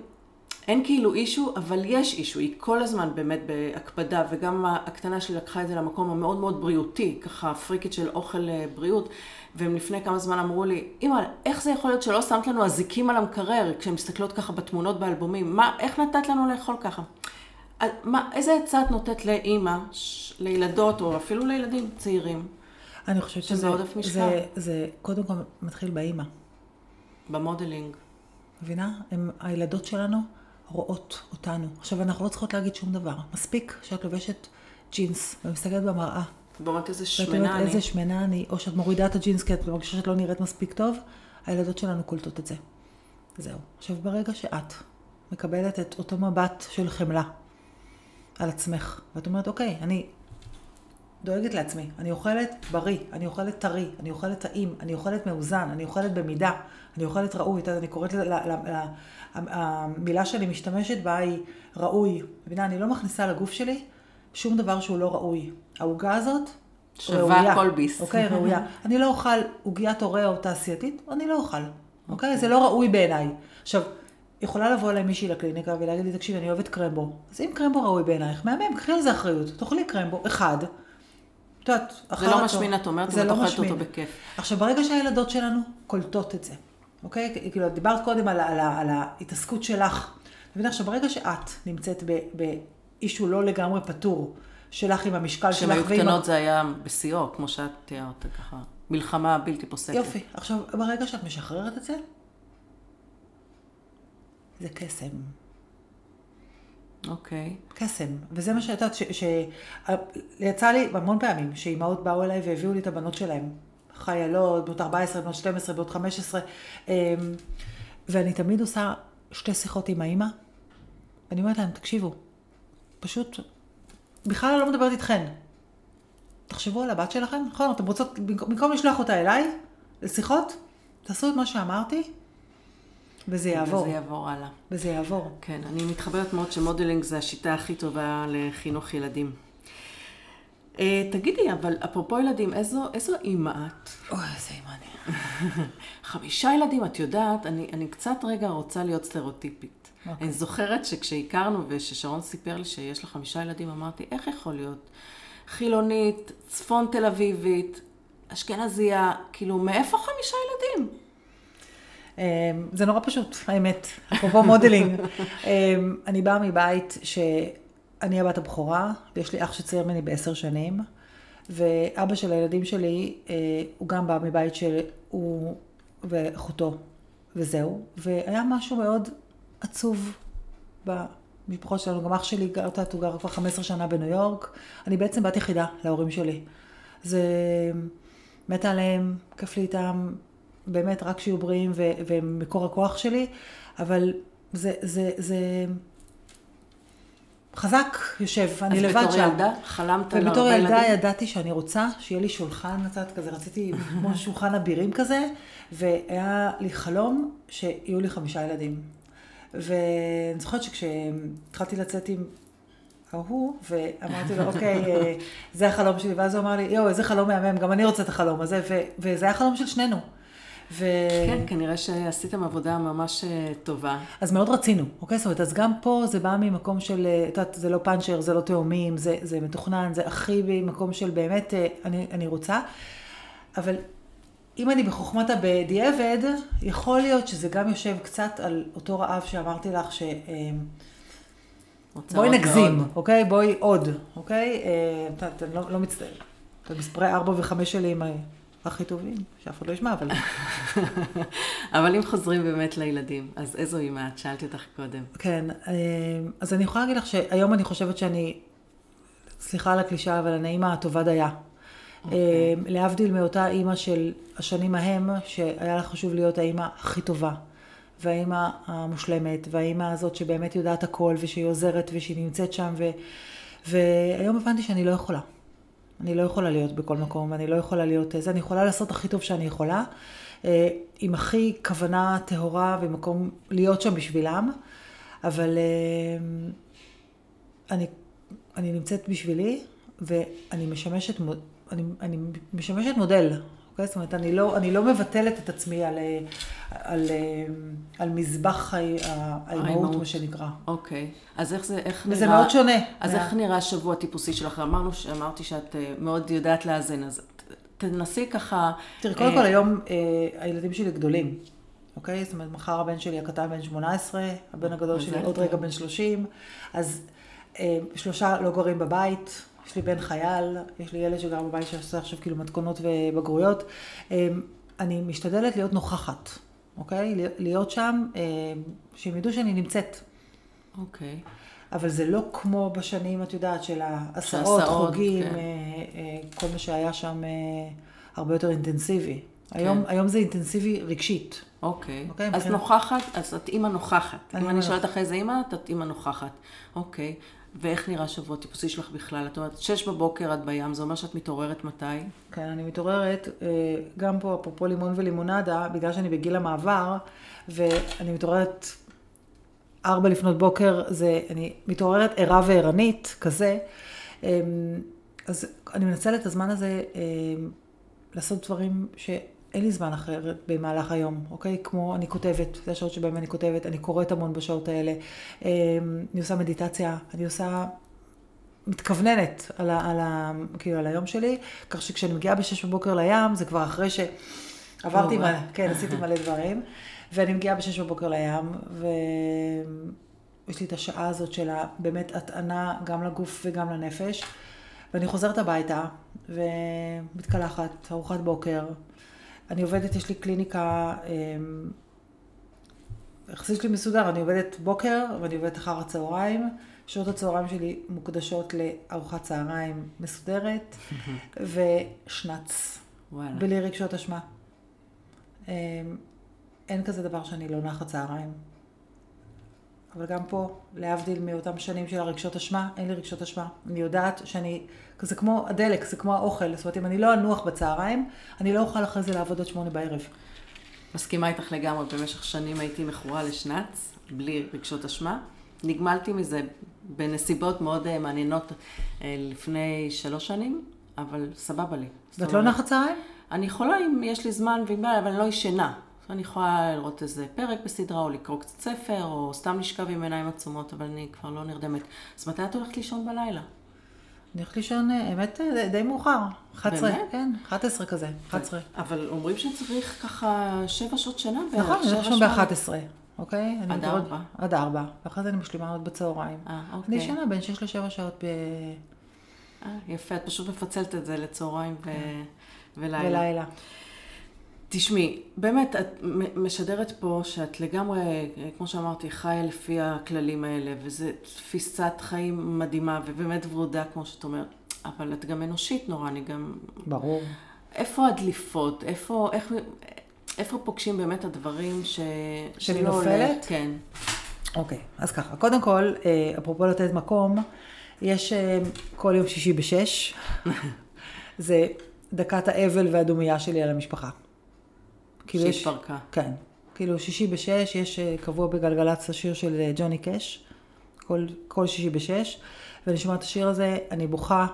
[SPEAKER 1] אין כאילו אישו, אבל יש אישו, היא כל הזמן באמת בהקפדה, וגם הקטנה שלי לקחה את זה למקום המאוד מאוד בריאותי, ככה פריקית של אוכל אה, בריאות, והם לפני כמה זמן אמרו לי, אמא, איך זה יכול להיות שלא שמת לנו אזיקים על המקרר, כשהן מסתכלות ככה בתמונות באלבומים, מה, איך נתת לנו לאכול ככה? מה, איזה עצה את נותנת לאימא, לילדות, או אפילו לילדים צעירים?
[SPEAKER 2] אני חושבת שזה עודף משקל. זה, זה קודם כל מתחיל באימא.
[SPEAKER 1] במודלינג.
[SPEAKER 2] מבינה? הם, הילדות שלנו רואות אותנו. עכשיו, אנחנו לא צריכות להגיד שום דבר. מספיק שאת לובשת ג'ינס ומסתכלת במראה.
[SPEAKER 1] ואומרת איזה שמנה אני.
[SPEAKER 2] איזה שמנה אני, או שאת מורידה את הג'ינס כי את מרגישה שאת לא נראית מספיק טוב, הילדות שלנו קולטות את זה. זהו. עכשיו, ברגע שאת מקבלת את אותו מבט של חמלה, על עצמך. ואת אומרת, אוקיי, אני דואגת לעצמי, אני אוכלת בריא, אני אוכלת טרי, אני אוכלת טעים, אני אוכלת מאוזן, אני אוכלת במידה, אני אוכלת ראוי. אני קוראת, ל, ל, ל, המילה שאני משתמשת בה היא ראוי. מבינה, אני לא מכניסה לגוף שלי שום דבר שהוא לא ראוי. העוגה הזאת
[SPEAKER 1] שווה כל ביס.
[SPEAKER 2] אוקיי, ראויה. אני לא אוכל עוגיית הורה או תעשייתית, אני לא אוכל. אוקיי? זה לא ראוי בעיניי. עכשיו, יכולה לבוא אליי מישהי לקליניקה ולהגיד לי, תקשיבי, אני אוהבת קרמבו. אז אם קרמבו ראוי בעינייך, מהמם, קחי על זה אחריות. תאכלי קרמבו, אחד. את יודעת,
[SPEAKER 1] אחר זה לא משמין, את אומרת, ואת לא אוכלת אותו בכיף.
[SPEAKER 2] עכשיו, ברגע שהילדות שלנו קולטות את זה, אוקיי? כאילו, דיברת קודם על, על, על ההתעסקות שלך. מבינה, עכשיו, ברגע שאת נמצאת באיש שהוא לא לגמרי פתור, שלך עם המשקל שלך
[SPEAKER 1] ועם... כשהן היו קטנות זה היה בשיאו, כמו שאת תיארת ככה. מלחמה בלתי פוסקת.
[SPEAKER 2] יופי. עכשיו, ברגע שאת משחררת את זה, זה קסם.
[SPEAKER 1] אוקיי.
[SPEAKER 2] Okay. קסם. וזה מה שאת יודעת, שיצא לי המון פעמים שאימהות באו אליי והביאו לי את הבנות שלהם. חיילות, בנות 14, בנות 12, בנות 15. אמ, ואני תמיד עושה שתי שיחות עם האימא. ואני אומרת להם, תקשיבו, פשוט, בכלל לא מדברת איתכן. תחשבו על הבת שלכם, נכון? אתם רוצות, במקום לשלוח אותה אליי, לשיחות, תעשו את מה שאמרתי, וזה יעבור.
[SPEAKER 1] וזה יעבור הלאה.
[SPEAKER 2] וזה יעבור.
[SPEAKER 1] כן, אני מתחברת מאוד שמודלינג זה השיטה הכי טובה לחינוך ילדים. Uh, תגידי, אבל אפרופו ילדים, איזו, איזו אימא את?
[SPEAKER 2] אוי, איזה אימא אני.
[SPEAKER 1] חמישה ילדים, את יודעת, אני, אני קצת רגע רוצה להיות סטריאוטיפית. Okay. אוקיי. אני זוכרת שכשהכרנו וששרון סיפר לי שיש לה חמישה ילדים, אמרתי, איך יכול להיות? חילונית, צפון תל אביבית, אשכנזייה, כאילו, מאיפה חמישה ילדים?
[SPEAKER 2] אמ, זה נורא פשוט, האמת, אפרופו modeling. אמ, אני באה מבית שאני הבת הבכורה, ויש לי אח שצעיר ממני בעשר שנים, ואבא של הילדים שלי, אה, הוא גם בא מבית שהוא ואחותו, וזהו. והיה משהו מאוד עצוב במשפחות שלנו. גם אח שלי גר, הוא גר כבר 15 שנה בניו יורק. אני בעצם בת יחידה להורים שלי. זה מתה עליהם, כיף לי איתם, באמת רק שיהיו בריאים והם מקור הכוח שלי, אבל זה, זה, זה חזק יושב, אני לבד שם.
[SPEAKER 1] אז בתור ילדה חלמת
[SPEAKER 2] על הרבה ילדים? ובתור ילדה ידעתי שאני רוצה שיהיה לי שולחן קצת כזה, רציתי כמו שולחן אבירים כזה, והיה לי חלום שיהיו לי חמישה ילדים. ואני זוכרת שכשהתחלתי לצאת עם ההוא, ואמרתי לו, אוקיי, אה, זה החלום שלי, ואז הוא אמר לי, יואו, איזה חלום מהמם, גם אני רוצה את החלום הזה, וזה היה חלום של שנינו.
[SPEAKER 1] ו... כן, כנראה שעשיתם עבודה ממש אה, טובה.
[SPEAKER 2] אז מאוד רצינו, אוקיי? זאת אומרת, אז גם פה זה בא ממקום של, אה, את יודעת, זה לא פאנצ'ר, זה לא תאומים, זה, זה מתוכנן, זה הכי במקום של באמת, אני, אני רוצה. אבל אם אני בחוכמת הבדיעבד, יכול להיות שזה גם יושב קצת על אותו רעב שאמרתי לך, ש... בואי נגזים, מאוד. אוקיי? בואי עוד, אוקיי? את יודעת, אני לא, לא מצטער. את המספרי 4 ו-5 שלי עם הכי טובים, שאף אחד לא ישמע, אבל...
[SPEAKER 1] אבל אם חוזרים באמת לילדים, אז איזו אימא את? שאלתי אותך קודם.
[SPEAKER 2] כן, אה, אז אני יכולה להגיד לך שהיום אני חושבת שאני, סליחה על הקלישה, אבל אני האימא הטובה דייה. Okay. להבדיל מאותה אימא של השנים ההם, שהיה לה חשוב להיות האימא הכי טובה. והאימא המושלמת, והאימא הזאת שבאמת יודעת הכל, ושהיא עוזרת, ושהיא נמצאת שם, ו... והיום הבנתי שאני לא יכולה. אני לא יכולה להיות בכל מקום, אני לא יכולה להיות זה, אני יכולה לעשות הכי טוב שאני יכולה, אה, עם הכי כוונה טהורה ומקום להיות שם בשבילם, אבל אה, אני, אני נמצאת בשבילי, ואני משמשת, אני, אני משמשת מודל אוקיי? זאת אומרת, אני לא, אני לא מבטלת את עצמי על, על, על מזבח האימהות, מה שנקרא.
[SPEAKER 1] אוקיי. אז איך זה, איך
[SPEAKER 2] נראה... וזה מאוד שונה.
[SPEAKER 1] אז מה... איך נראה השבוע הטיפוסי שלך? אמרנו, אמרתי שאת אה, מאוד יודעת לאזן, אז תנסי ככה...
[SPEAKER 2] תראי, קודם אה... כל היום אה, הילדים שלי גדולים. אוקיי? זאת אומרת, מחר הבן שלי הקטן בן 18, הבן הגדול שלי עוד רגע בן 30, אז אה, שלושה לא גרים בבית, יש לי בן חייל, יש לי ילד שגר בבית שעושה עכשיו כאילו מתכונות ובגרויות. אמ, אני משתדלת להיות נוכחת, אוקיי? להיות שם, אמ, שהם ידעו שאני נמצאת.
[SPEAKER 1] אוקיי.
[SPEAKER 2] אבל זה לא כמו בשנים, את יודעת, של העשרות, חוגים, כן. אה, אה, כל מה שהיה שם אה, הרבה יותר אינטנסיבי. כן. היום, היום זה אינטנסיבי רגשית.
[SPEAKER 1] אוקיי. אוקיי אז מבחינת... נוכחת, אז את אימא נוכחת. אם אני שואלת אחרי זה אימא, את אימא נוכחת. אוקיי. ואיך נראה שבוע טיפוסי שלך בכלל? את אומרת, שש בבוקר את בים, זה אומר שאת מתעוררת מתי?
[SPEAKER 2] כן, אני מתעוררת, אה, גם פה, אפרופו לימון ולימונדה, בגלל שאני בגיל המעבר, ואני מתעוררת ארבע לפנות בוקר, זה, אני מתעוררת ערה וערנית, כזה. אמ, אז אני מנצלת את הזמן הזה אמ, לעשות דברים ש... אין לי זמן אחר במהלך היום, אוקיי? כמו אני כותבת, זה השעות שבהן אני כותבת, אני קוראת המון בשעות האלה, אמ, אני עושה מדיטציה, אני עושה, מתכווננת על, ה, על, ה, כאילו, על היום שלי, כך שכשאני מגיעה בשש בבוקר לים, זה כבר אחרי שעברתי, מלא, כן, עשיתי מלא דברים, ואני מגיעה בשש בבוקר לים, ויש לי את השעה הזאת של באמת הטענה גם לגוף וגם לנפש, ואני חוזרת הביתה, ומתקלחת, ארוחת בוקר. אני עובדת, יש לי קליניקה, אמ, יחסית שלי מסודר, אני עובדת בוקר ואני עובדת אחר הצהריים. שעות הצהריים שלי מוקדשות לארוחת צהריים מסודרת ושנץ. וואלה. בלי רגשות אשמה. אמ, אין כזה דבר שאני לא נחה צהריים. אבל גם פה, להבדיל מאותם שנים של הרגשות אשמה, אין לי רגשות אשמה. אני יודעת שאני, זה כמו הדלק, זה כמו האוכל. זאת אומרת, אם אני לא אנוח בצהריים, אני לא אוכל אחרי זה לעבוד עד שמונה בערב.
[SPEAKER 1] מסכימה איתך לגמרי, במשך שנים הייתי מכורה לשנץ, בלי רגשות אשמה. נגמלתי מזה בנסיבות מאוד אה, מעניינות אה, לפני שלוש שנים, אבל סבבה לי.
[SPEAKER 2] ואת לא נחה צהריים?
[SPEAKER 1] אני יכולה אם יש לי זמן, אבל אני לא ישנה. אני יכולה לראות איזה פרק בסדרה, או לקרוא קצת ספר, או סתם לשכב עם עיניים עצומות, אבל אני כבר לא נרדמת. אז מתי את הולכת לישון בלילה?
[SPEAKER 2] אני הולכת לישון, אה, האמת, אה, די מאוחר. 11, באמת? כן, 11 כזה, 11.
[SPEAKER 1] אבל אומרים שצריך ככה שבע שעות שינה בערך.
[SPEAKER 2] נכון, אני הולכת לישון ב-11, אוקיי?
[SPEAKER 1] עד 4.
[SPEAKER 2] עד 4, ואחרי זה אני משלימה עוד בצהריים.
[SPEAKER 1] אה, אוקיי.
[SPEAKER 2] אני ישנה בין 6 ל-7 שעות ב...
[SPEAKER 1] אה, יפה, את פשוט מפצלת את זה לצהריים ו... כן.
[SPEAKER 2] ולילה. ולילה.
[SPEAKER 1] תשמעי, באמת, את משדרת פה שאת לגמרי, כמו שאמרתי, חיה לפי הכללים האלה, וזו תפיסת חיים מדהימה, ובאמת ורודה, כמו שאת אומרת. אבל את גם אנושית נורא, אני גם...
[SPEAKER 2] ברור.
[SPEAKER 1] איפה הדליפות? איפה, איך, איפה פוגשים באמת הדברים ש...
[SPEAKER 2] שאני נופלת?
[SPEAKER 1] כן.
[SPEAKER 2] אוקיי, אז ככה, קודם כל, אה, אפרופו לתת מקום, יש אה, כל יום שישי בשש, זה דקת האבל והדומייה שלי על המשפחה.
[SPEAKER 1] כאילו שהתפרקה.
[SPEAKER 2] כן. כאילו שישי בשש, יש אה, קבוע בגלגלצ השיר של אה, ג'וני קאש, כל, כל שישי בשש, ואני שומעת את השיר הזה, אני בוכה,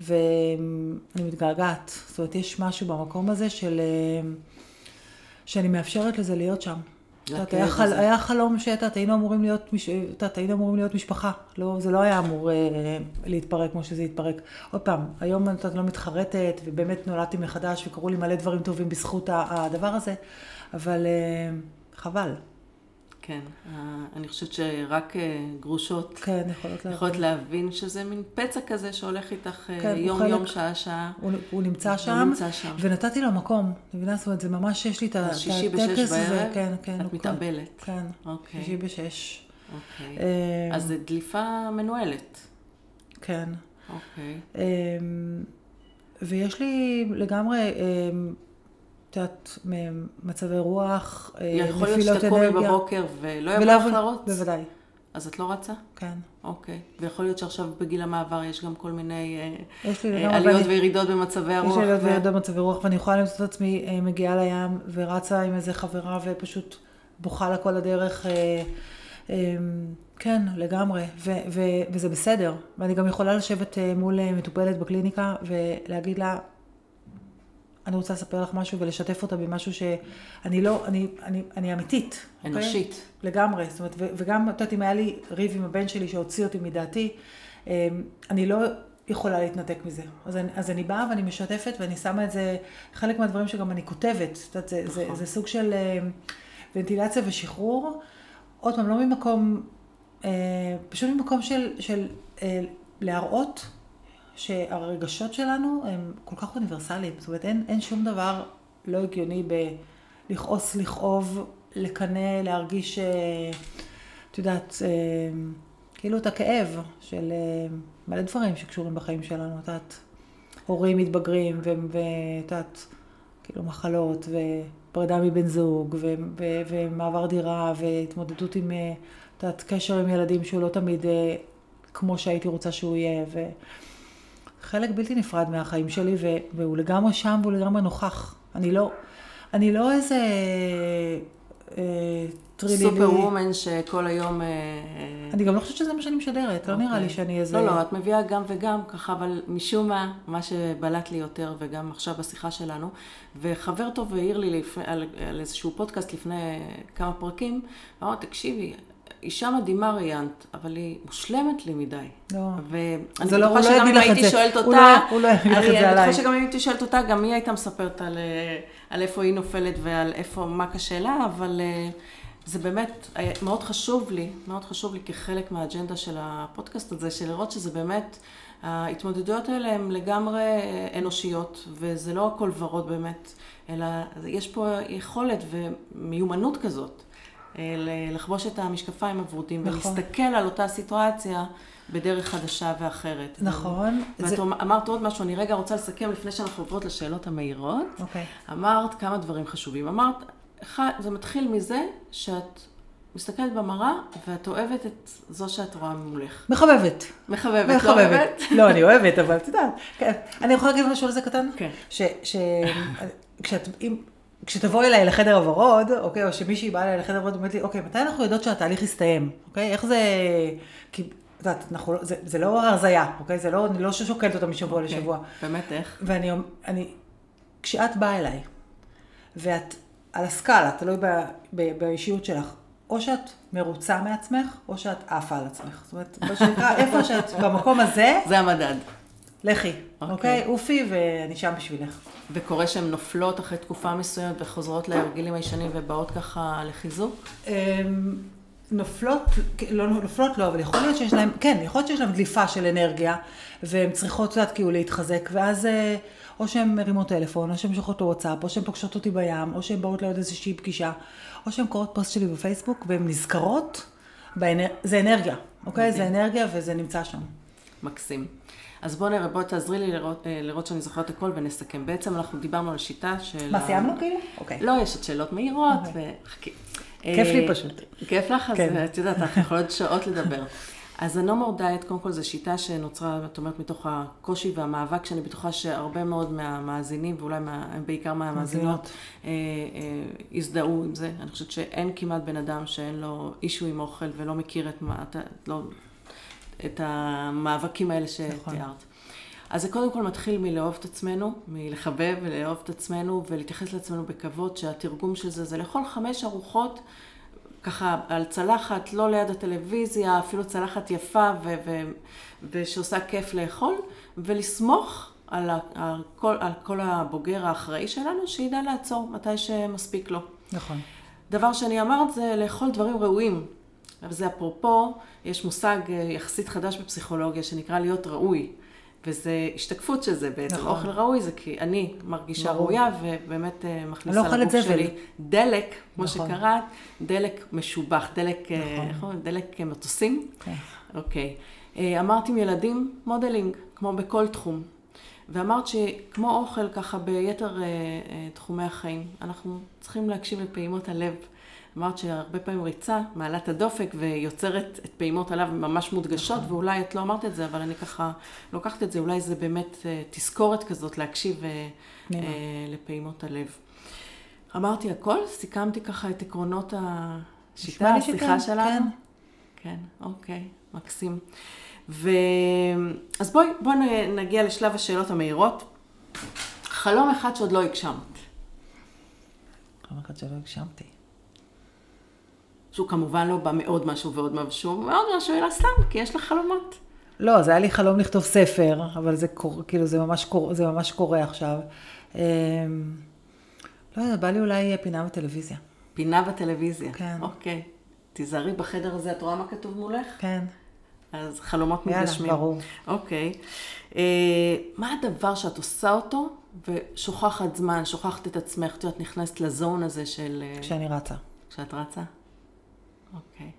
[SPEAKER 2] ואני מתגעגעת. זאת אומרת, יש משהו במקום הזה של... אה, שאני מאפשרת לזה להיות שם. יודעת, היה, חל, היה חלום שאת היינו אמורים להיות, את היינו אמורים להיות משפחה. לא, זה לא היה אמור אה, להתפרק כמו שזה התפרק. עוד פעם, היום את לא מתחרטת, ובאמת נולדתי מחדש, וקרו לי מלא דברים טובים בזכות הדבר הזה, אבל אה, חבל.
[SPEAKER 1] כן, אני חושבת שרק אה, גרושות
[SPEAKER 2] כן, יכולות,
[SPEAKER 1] יכולות להבין. להבין שזה מין פצע כזה שהולך איתך אה, כן, יום-יום, שעה-שעה.
[SPEAKER 2] הוא, הוא נמצא שם, הוא נמצא שם, ונתתי לו מקום. מבינה? זאת אומרת, זה ממש, יש לי את הטקס
[SPEAKER 1] הזה. שישי בשש בערב?
[SPEAKER 2] כן, כן.
[SPEAKER 1] את מתאבלת.
[SPEAKER 2] כן, אוקיי. שישי בשש.
[SPEAKER 1] אוקיי. אה, אז זו דליפה מנוהלת.
[SPEAKER 2] כן.
[SPEAKER 1] אוקיי.
[SPEAKER 2] ויש לי לגמרי, אה, מ- מצבי רוח, אה,
[SPEAKER 1] יכול להיות
[SPEAKER 2] נפילות
[SPEAKER 1] שתקומי
[SPEAKER 2] אנרגיה.
[SPEAKER 1] בבוקר ולא יבוא לך לרוץ?
[SPEAKER 2] בוודאי,
[SPEAKER 1] אז את לא רצה?
[SPEAKER 2] כן.
[SPEAKER 1] אוקיי. ויכול להיות שעכשיו בגיל המעבר יש גם כל מיני אה,
[SPEAKER 2] יש
[SPEAKER 1] אה, עליות
[SPEAKER 2] ואני-
[SPEAKER 1] וירידות במצבי
[SPEAKER 2] יש
[SPEAKER 1] הרוח.
[SPEAKER 2] לי עליות
[SPEAKER 1] ו-
[SPEAKER 2] וירידות במצבי רוח, ואני יכולה למצוא את עצמי אה, מגיעה לים ורצה עם איזה חברה ופשוט בוכה לה כל הדרך. כן, לגמרי, ו- ו- וזה בסדר. ואני גם יכולה לשבת מול מטופלת בקליניקה ולהגיד לה, אני רוצה לספר לך משהו ולשתף אותה במשהו שאני לא, אני, אני, אני אמיתית. אוקיי?
[SPEAKER 1] אנושית.
[SPEAKER 2] לגמרי, זאת אומרת, ו- וגם, את יודעת, אם היה לי ריב עם הבן שלי שהוציא אותי מדעתי, אה, אני לא יכולה להתנתק מזה. אז אני, אז אני באה ואני משתפת ואני שמה את זה, חלק מהדברים שגם אני כותבת, את יודעת, זה, זה,
[SPEAKER 1] נכון.
[SPEAKER 2] זה סוג של אה, ונטילציה ושחרור, עוד פעם, לא ממקום, אה, פשוט ממקום של, של אה, להראות שהרגשות שלנו הם כל כך אוניברסליים. זאת אומרת, אין, אין שום דבר לא הגיוני בלכעוס, לכאוב, לקנא, להרגיש, אה, את יודעת, אה, כאילו את הכאב של אה, מלא דברים שקשורים בחיים שלנו, את יודעת, הורים מתבגרים, ואת יודעת, כאילו מחלות, ופרידה מבן זוג, ו- ו- ומעבר דירה, והתמודדות עם, את יודעת, קשר עם ילדים שהוא לא תמיד כמו שהייתי רוצה שהוא יהיה, ו... חלק בלתי נפרד מהחיים שלי, והוא לגמרי שם והוא לגמרי נוכח. אני לא, אני לא איזה אה, טרילילי...
[SPEAKER 1] סופר וומן שכל היום... אה,
[SPEAKER 2] אני גם לא חושבת שזה מה שאני משדרת, לא נראה לי
[SPEAKER 1] אוקיי.
[SPEAKER 2] שאני איזה...
[SPEAKER 1] לא, לא, את מביאה גם וגם ככה, אבל משום מה, מה שבלט לי יותר, וגם עכשיו בשיחה שלנו, וחבר טוב העיר לי לפ... על, על איזשהו פודקאסט לפני כמה פרקים, אמר, תקשיבי, אישה מדהימה ראיינת, אבל היא מושלמת לי מדי.
[SPEAKER 2] לא.
[SPEAKER 1] ואני
[SPEAKER 2] לא-
[SPEAKER 1] בטוחה
[SPEAKER 2] לא
[SPEAKER 1] שגם אם הייתי. שואלת אותה,
[SPEAKER 2] לא- הוא לא יגיד לך את
[SPEAKER 1] אני-
[SPEAKER 2] זה
[SPEAKER 1] אני
[SPEAKER 2] עליי.
[SPEAKER 1] בטוחה שגם אם הייתי שואלת אותה, גם היא הייתה מספרת על, אה, על איפה היא נופלת ועל איפה, מה קשה לה, אבל אה, זה באמת אה, מאוד חשוב לי, מאוד חשוב לי כחלק מהאג'נדה של הפודקאסט הזה, של לראות שזה באמת, ההתמודדויות האלה הן לגמרי אנושיות, וזה לא הכל ורוד באמת, אלא יש פה יכולת ומיומנות כזאת. אה, לחבוש את המשקפיים הוורודים
[SPEAKER 2] נכון.
[SPEAKER 1] ולהסתכל על אותה סיטואציה בדרך חדשה ואחרת.
[SPEAKER 2] נכון.
[SPEAKER 1] ואת
[SPEAKER 2] זה-
[SPEAKER 1] אמרת עוד משהו, אני רגע רוצה לסכם לפני שאנחנו עוברות לשאלות המהירות.
[SPEAKER 2] אוקיי.
[SPEAKER 1] אמרת כמה דברים חשובים. אמרת, אחד, זה מתחיל מזה שאת מסתכלת במראה ואת אוהבת את זו שאת רואה מולך.
[SPEAKER 2] מחבבת.
[SPEAKER 1] מחבבת, לא
[SPEAKER 2] מחבבת.
[SPEAKER 1] אוהבת?
[SPEAKER 2] לא, אני אוהבת, אבל את יודעת. כן. אני יכולה להגיד משהו על זה קטן?
[SPEAKER 1] כן.
[SPEAKER 2] ש... כשתבואי אליי לחדר הוורוד, אוקיי, או שמישהי באה אליי לחדר הוורוד ואומרת לי, אוקיי, מתי אנחנו יודעות שהתהליך יסתיים? אוקיי, איך זה... כי, את יודעת, אנחנו לא... זה, זה לא הרזייה, אוקיי? זה לא... אני לא שוקלת אותה משבוע
[SPEAKER 1] אוקיי.
[SPEAKER 2] לשבוע.
[SPEAKER 1] באמת איך?
[SPEAKER 2] ואני... אני... כשאת באה אליי, ואת על הסקאלה, תלוי ב, ב, באישיות שלך, או שאת מרוצה מעצמך, או שאת עפה על עצמך. זאת אומרת, מה שנקרא, איפה שאת במקום הזה,
[SPEAKER 1] זה המדד.
[SPEAKER 2] לכי,
[SPEAKER 1] אוקיי.
[SPEAKER 2] אוקיי? עופי ואני שם בשבילך.
[SPEAKER 1] וקורה שהן נופלות אחרי תקופה מסוימת וחוזרות להרגלים הישנים ובאות ככה לחיזוק?
[SPEAKER 2] אמ, נופלות, לא נופלות לא, אבל יכול להיות שיש להם, כן, יכול להיות שיש להם דליפה של אנרגיה, והן צריכות, את יודעת, כאילו להתחזק, ואז אה, או שהן מרימות טלפון, או שהן שולחות לו וואטסאפ, או שהן פוגשות אותי בים, או שהן באות לעוד איזושהי פגישה, או שהן קוראות פוסט שלי בפייסבוק, והן נזכרות, באנר... זה אנרגיה, אוקיי? זה אנרגיה וזה נמצא שם.
[SPEAKER 1] מקסים. אז בוא נראה, בוא תעזרי לי לראות, אה, לראות שאני זוכרת הכל ונסכם. בעצם אנחנו דיברנו על שיטה של...
[SPEAKER 2] מה, סיימנו כאילו? אוקיי.
[SPEAKER 1] לא, יש עוד שאלות מהירות,
[SPEAKER 2] אוקיי.
[SPEAKER 1] וחכי.
[SPEAKER 2] כיף לי
[SPEAKER 1] אה,
[SPEAKER 2] פשוט.
[SPEAKER 1] כיף לך? אז
[SPEAKER 2] כן.
[SPEAKER 1] את יודעת, אנחנו יכולות שעות לדבר. אז ה-No more diet, קודם כל, זו שיטה שנוצרה, את אומרת, מתוך הקושי והמאבק, שאני בטוחה שהרבה מאוד מהמאזינים, ואולי מה, בעיקר מהמאזינות,
[SPEAKER 2] מאזינות.
[SPEAKER 1] אה, אה, הזדהו עם זה. אני חושבת שאין כמעט בן אדם שאין לו אישו עם אוכל ולא מכיר את, מה, אתה- לא, את המאבקים האלה
[SPEAKER 2] נכון.
[SPEAKER 1] שתיארת. אז זה קודם כל מתחיל מלאהוב את עצמנו, מלחבב ולאהוב את עצמנו ולהתייחס לעצמנו בכבוד, שהתרגום של זה זה לאכול חמש ארוחות, ככה על צלחת, לא ליד הטלוויזיה, אפילו צלחת יפה ו- ו- ושעושה כיף לאכול, ולסמוך על, ה- על, כל, על כל הבוגר האחראי שלנו, שידע לעצור מתי שמספיק לו.
[SPEAKER 2] נכון.
[SPEAKER 1] דבר שאני אמרת זה לאכול דברים ראויים. אבל זה אפרופו, יש מושג אה, יחסית חדש בפסיכולוגיה שנקרא להיות ראוי. וזה השתקפות של זה בעצם.
[SPEAKER 2] נכון.
[SPEAKER 1] אוכל ראוי זה כי אני מרגישה
[SPEAKER 2] ברור.
[SPEAKER 1] ראויה ובאמת אה, מכניסה
[SPEAKER 2] לא
[SPEAKER 1] לגוף. שלי דלק, כמו
[SPEAKER 2] נכון.
[SPEAKER 1] שקראת, דלק משובח, דלק, אה,
[SPEAKER 2] נכון.
[SPEAKER 1] אומרים? דלק מטוסים.
[SPEAKER 2] כן.
[SPEAKER 1] אוקיי. אמרת עם ילדים, modeling, כמו בכל תחום. ואמרת שכמו אוכל, ככה ביתר תחומי החיים, אנחנו צריכים להקשיב לפעימות הלב. אמרת שהרבה פעמים ריצה מעלה את הדופק ויוצרת את פעימות הלב ממש מודגשות, נכון. ואולי את לא אמרת את זה, אבל אני ככה לוקחת את זה, אולי זה באמת אה, תזכורת כזאת להקשיב אה, לפעימות הלב. אמרתי הכל, סיכמתי ככה את עקרונות השיטה, השיחה שלנו. כן. כן, אוקיי, מקסים. ו... אז בואי, בואי נגיע לשלב השאלות המהירות. חלום אחד שעוד לא הגשמת.
[SPEAKER 2] חלום אחד שלא הגשמתי.
[SPEAKER 1] שהוא כמובן לא בא מעוד משהו ועוד משהו, מעוד משהו, אלא סתם, כי יש לך חלומות.
[SPEAKER 2] לא, זה היה לי חלום לכתוב ספר, אבל זה קור, כאילו, זה ממש, קור, זה ממש קורה עכשיו. אמ, לא יודע, בא לי אולי פינה בטלוויזיה.
[SPEAKER 1] פינה בטלוויזיה.
[SPEAKER 2] כן.
[SPEAKER 1] אוקיי. תיזהרי בחדר הזה, את רואה מה כתוב מולך?
[SPEAKER 2] כן.
[SPEAKER 1] אז חלומות מתגשמים.
[SPEAKER 2] יאללה, ברור.
[SPEAKER 1] אוקיי. אה, מה הדבר שאת עושה אותו ושוכחת זמן, שוכחת את עצמך, את יודעת, נכנסת לזון הזה של...
[SPEAKER 2] אה, כשאני רצה.
[SPEAKER 1] כשאת רצה? אוקיי.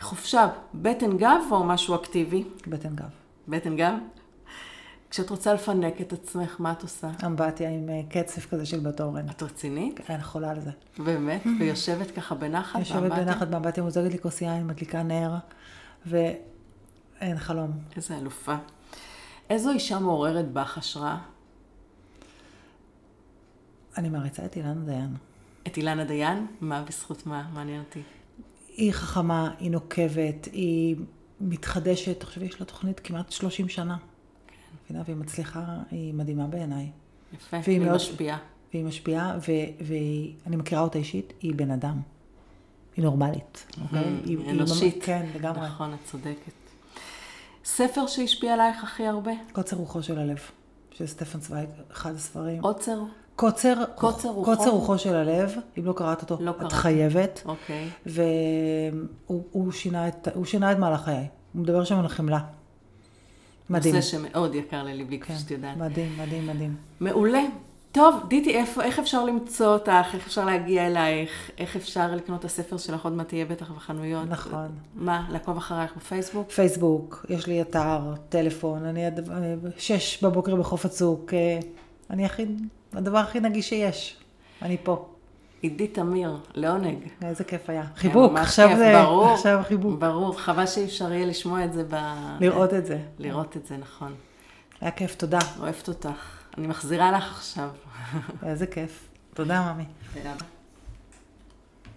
[SPEAKER 1] חופשה, בטן גב או משהו אקטיבי?
[SPEAKER 2] בטן גב.
[SPEAKER 1] בטן גב? כשאת רוצה לפנק את עצמך, מה את עושה?
[SPEAKER 2] אמבטיה עם אה, קצף כזה של בתורן.
[SPEAKER 1] את רצינית?
[SPEAKER 2] כן, חולה על זה.
[SPEAKER 1] באמת? ויושבת ככה בנחת
[SPEAKER 2] באמבטיה? יושבת בנחת באמבטיה, מוזגת לי כוס יין, מדליקה נר, ואין חלום.
[SPEAKER 1] איזה אלופה. איזו אישה מעוררת בך השראה?
[SPEAKER 2] אני מעריצה את אילנה דיין.
[SPEAKER 1] את אילנה דיין? מה בזכות מה? מעניין אותי.
[SPEAKER 2] היא חכמה, היא נוקבת, היא מתחדשת. תחשבי, יש לה תוכנית כמעט 30 שנה. כן. והיא מצליחה, היא מדהימה בעיניי.
[SPEAKER 1] יפה, והיא מאוד, משפיעה.
[SPEAKER 2] והיא משפיעה, ואני מכירה אותה אישית, היא בן אדם. היא נורמלית.
[SPEAKER 1] אוקיי? היא אנושית.
[SPEAKER 2] כן, לגמרי.
[SPEAKER 1] נכון, את צודקת. ספר שהשפיע עלייך הכי הרבה?
[SPEAKER 2] קוצר רוחו של הלב, של סטפן צווייג, אחד הספרים.
[SPEAKER 1] עוצר?
[SPEAKER 2] קוצר, קוצר רוחו. קוצר רוחו של הלב, אם לא קראת אותו,
[SPEAKER 1] לא
[SPEAKER 2] את
[SPEAKER 1] קראת.
[SPEAKER 2] חייבת.
[SPEAKER 1] אוקיי.
[SPEAKER 2] והוא שינה את, שינה את מהלך חיי. הוא מדבר שם על חמלה.
[SPEAKER 1] מדהים. נושא שמאוד יקר לליבי, כפי כן, שאת יודעת.
[SPEAKER 2] מדהים, מדהים, מדהים.
[SPEAKER 1] מעולה. טוב, דיטי, איפה, איך אפשר למצוא אותך? איך אפשר להגיע אלייך? איך אפשר לקנות את הספר שלך? עוד מעט תהיה בטח בחנויות.
[SPEAKER 2] נכון.
[SPEAKER 1] מה, לעקוב אחרייך בפייסבוק?
[SPEAKER 2] פייסבוק, יש לי אתר, טלפון, אני עד שש בבוקר בחוף הצוק. אה, אני הכי, הדבר הכי נגיש שיש. אני פה.
[SPEAKER 1] עידית תמיר, לעונג.
[SPEAKER 2] איזה כיף היה. חיבוק, עכשיו כיף, זה,
[SPEAKER 1] ברור,
[SPEAKER 2] עכשיו חיבוק.
[SPEAKER 1] ברור, חבל שאי אפשר יהיה לשמוע את זה ב...
[SPEAKER 2] לראות את זה.
[SPEAKER 1] לראות את זה, נכון.
[SPEAKER 2] היה כיף, תודה.
[SPEAKER 1] אוהבת אותך. אני מחזירה לך עכשיו.
[SPEAKER 2] איזה כיף. תודה, ממי.
[SPEAKER 1] תודה.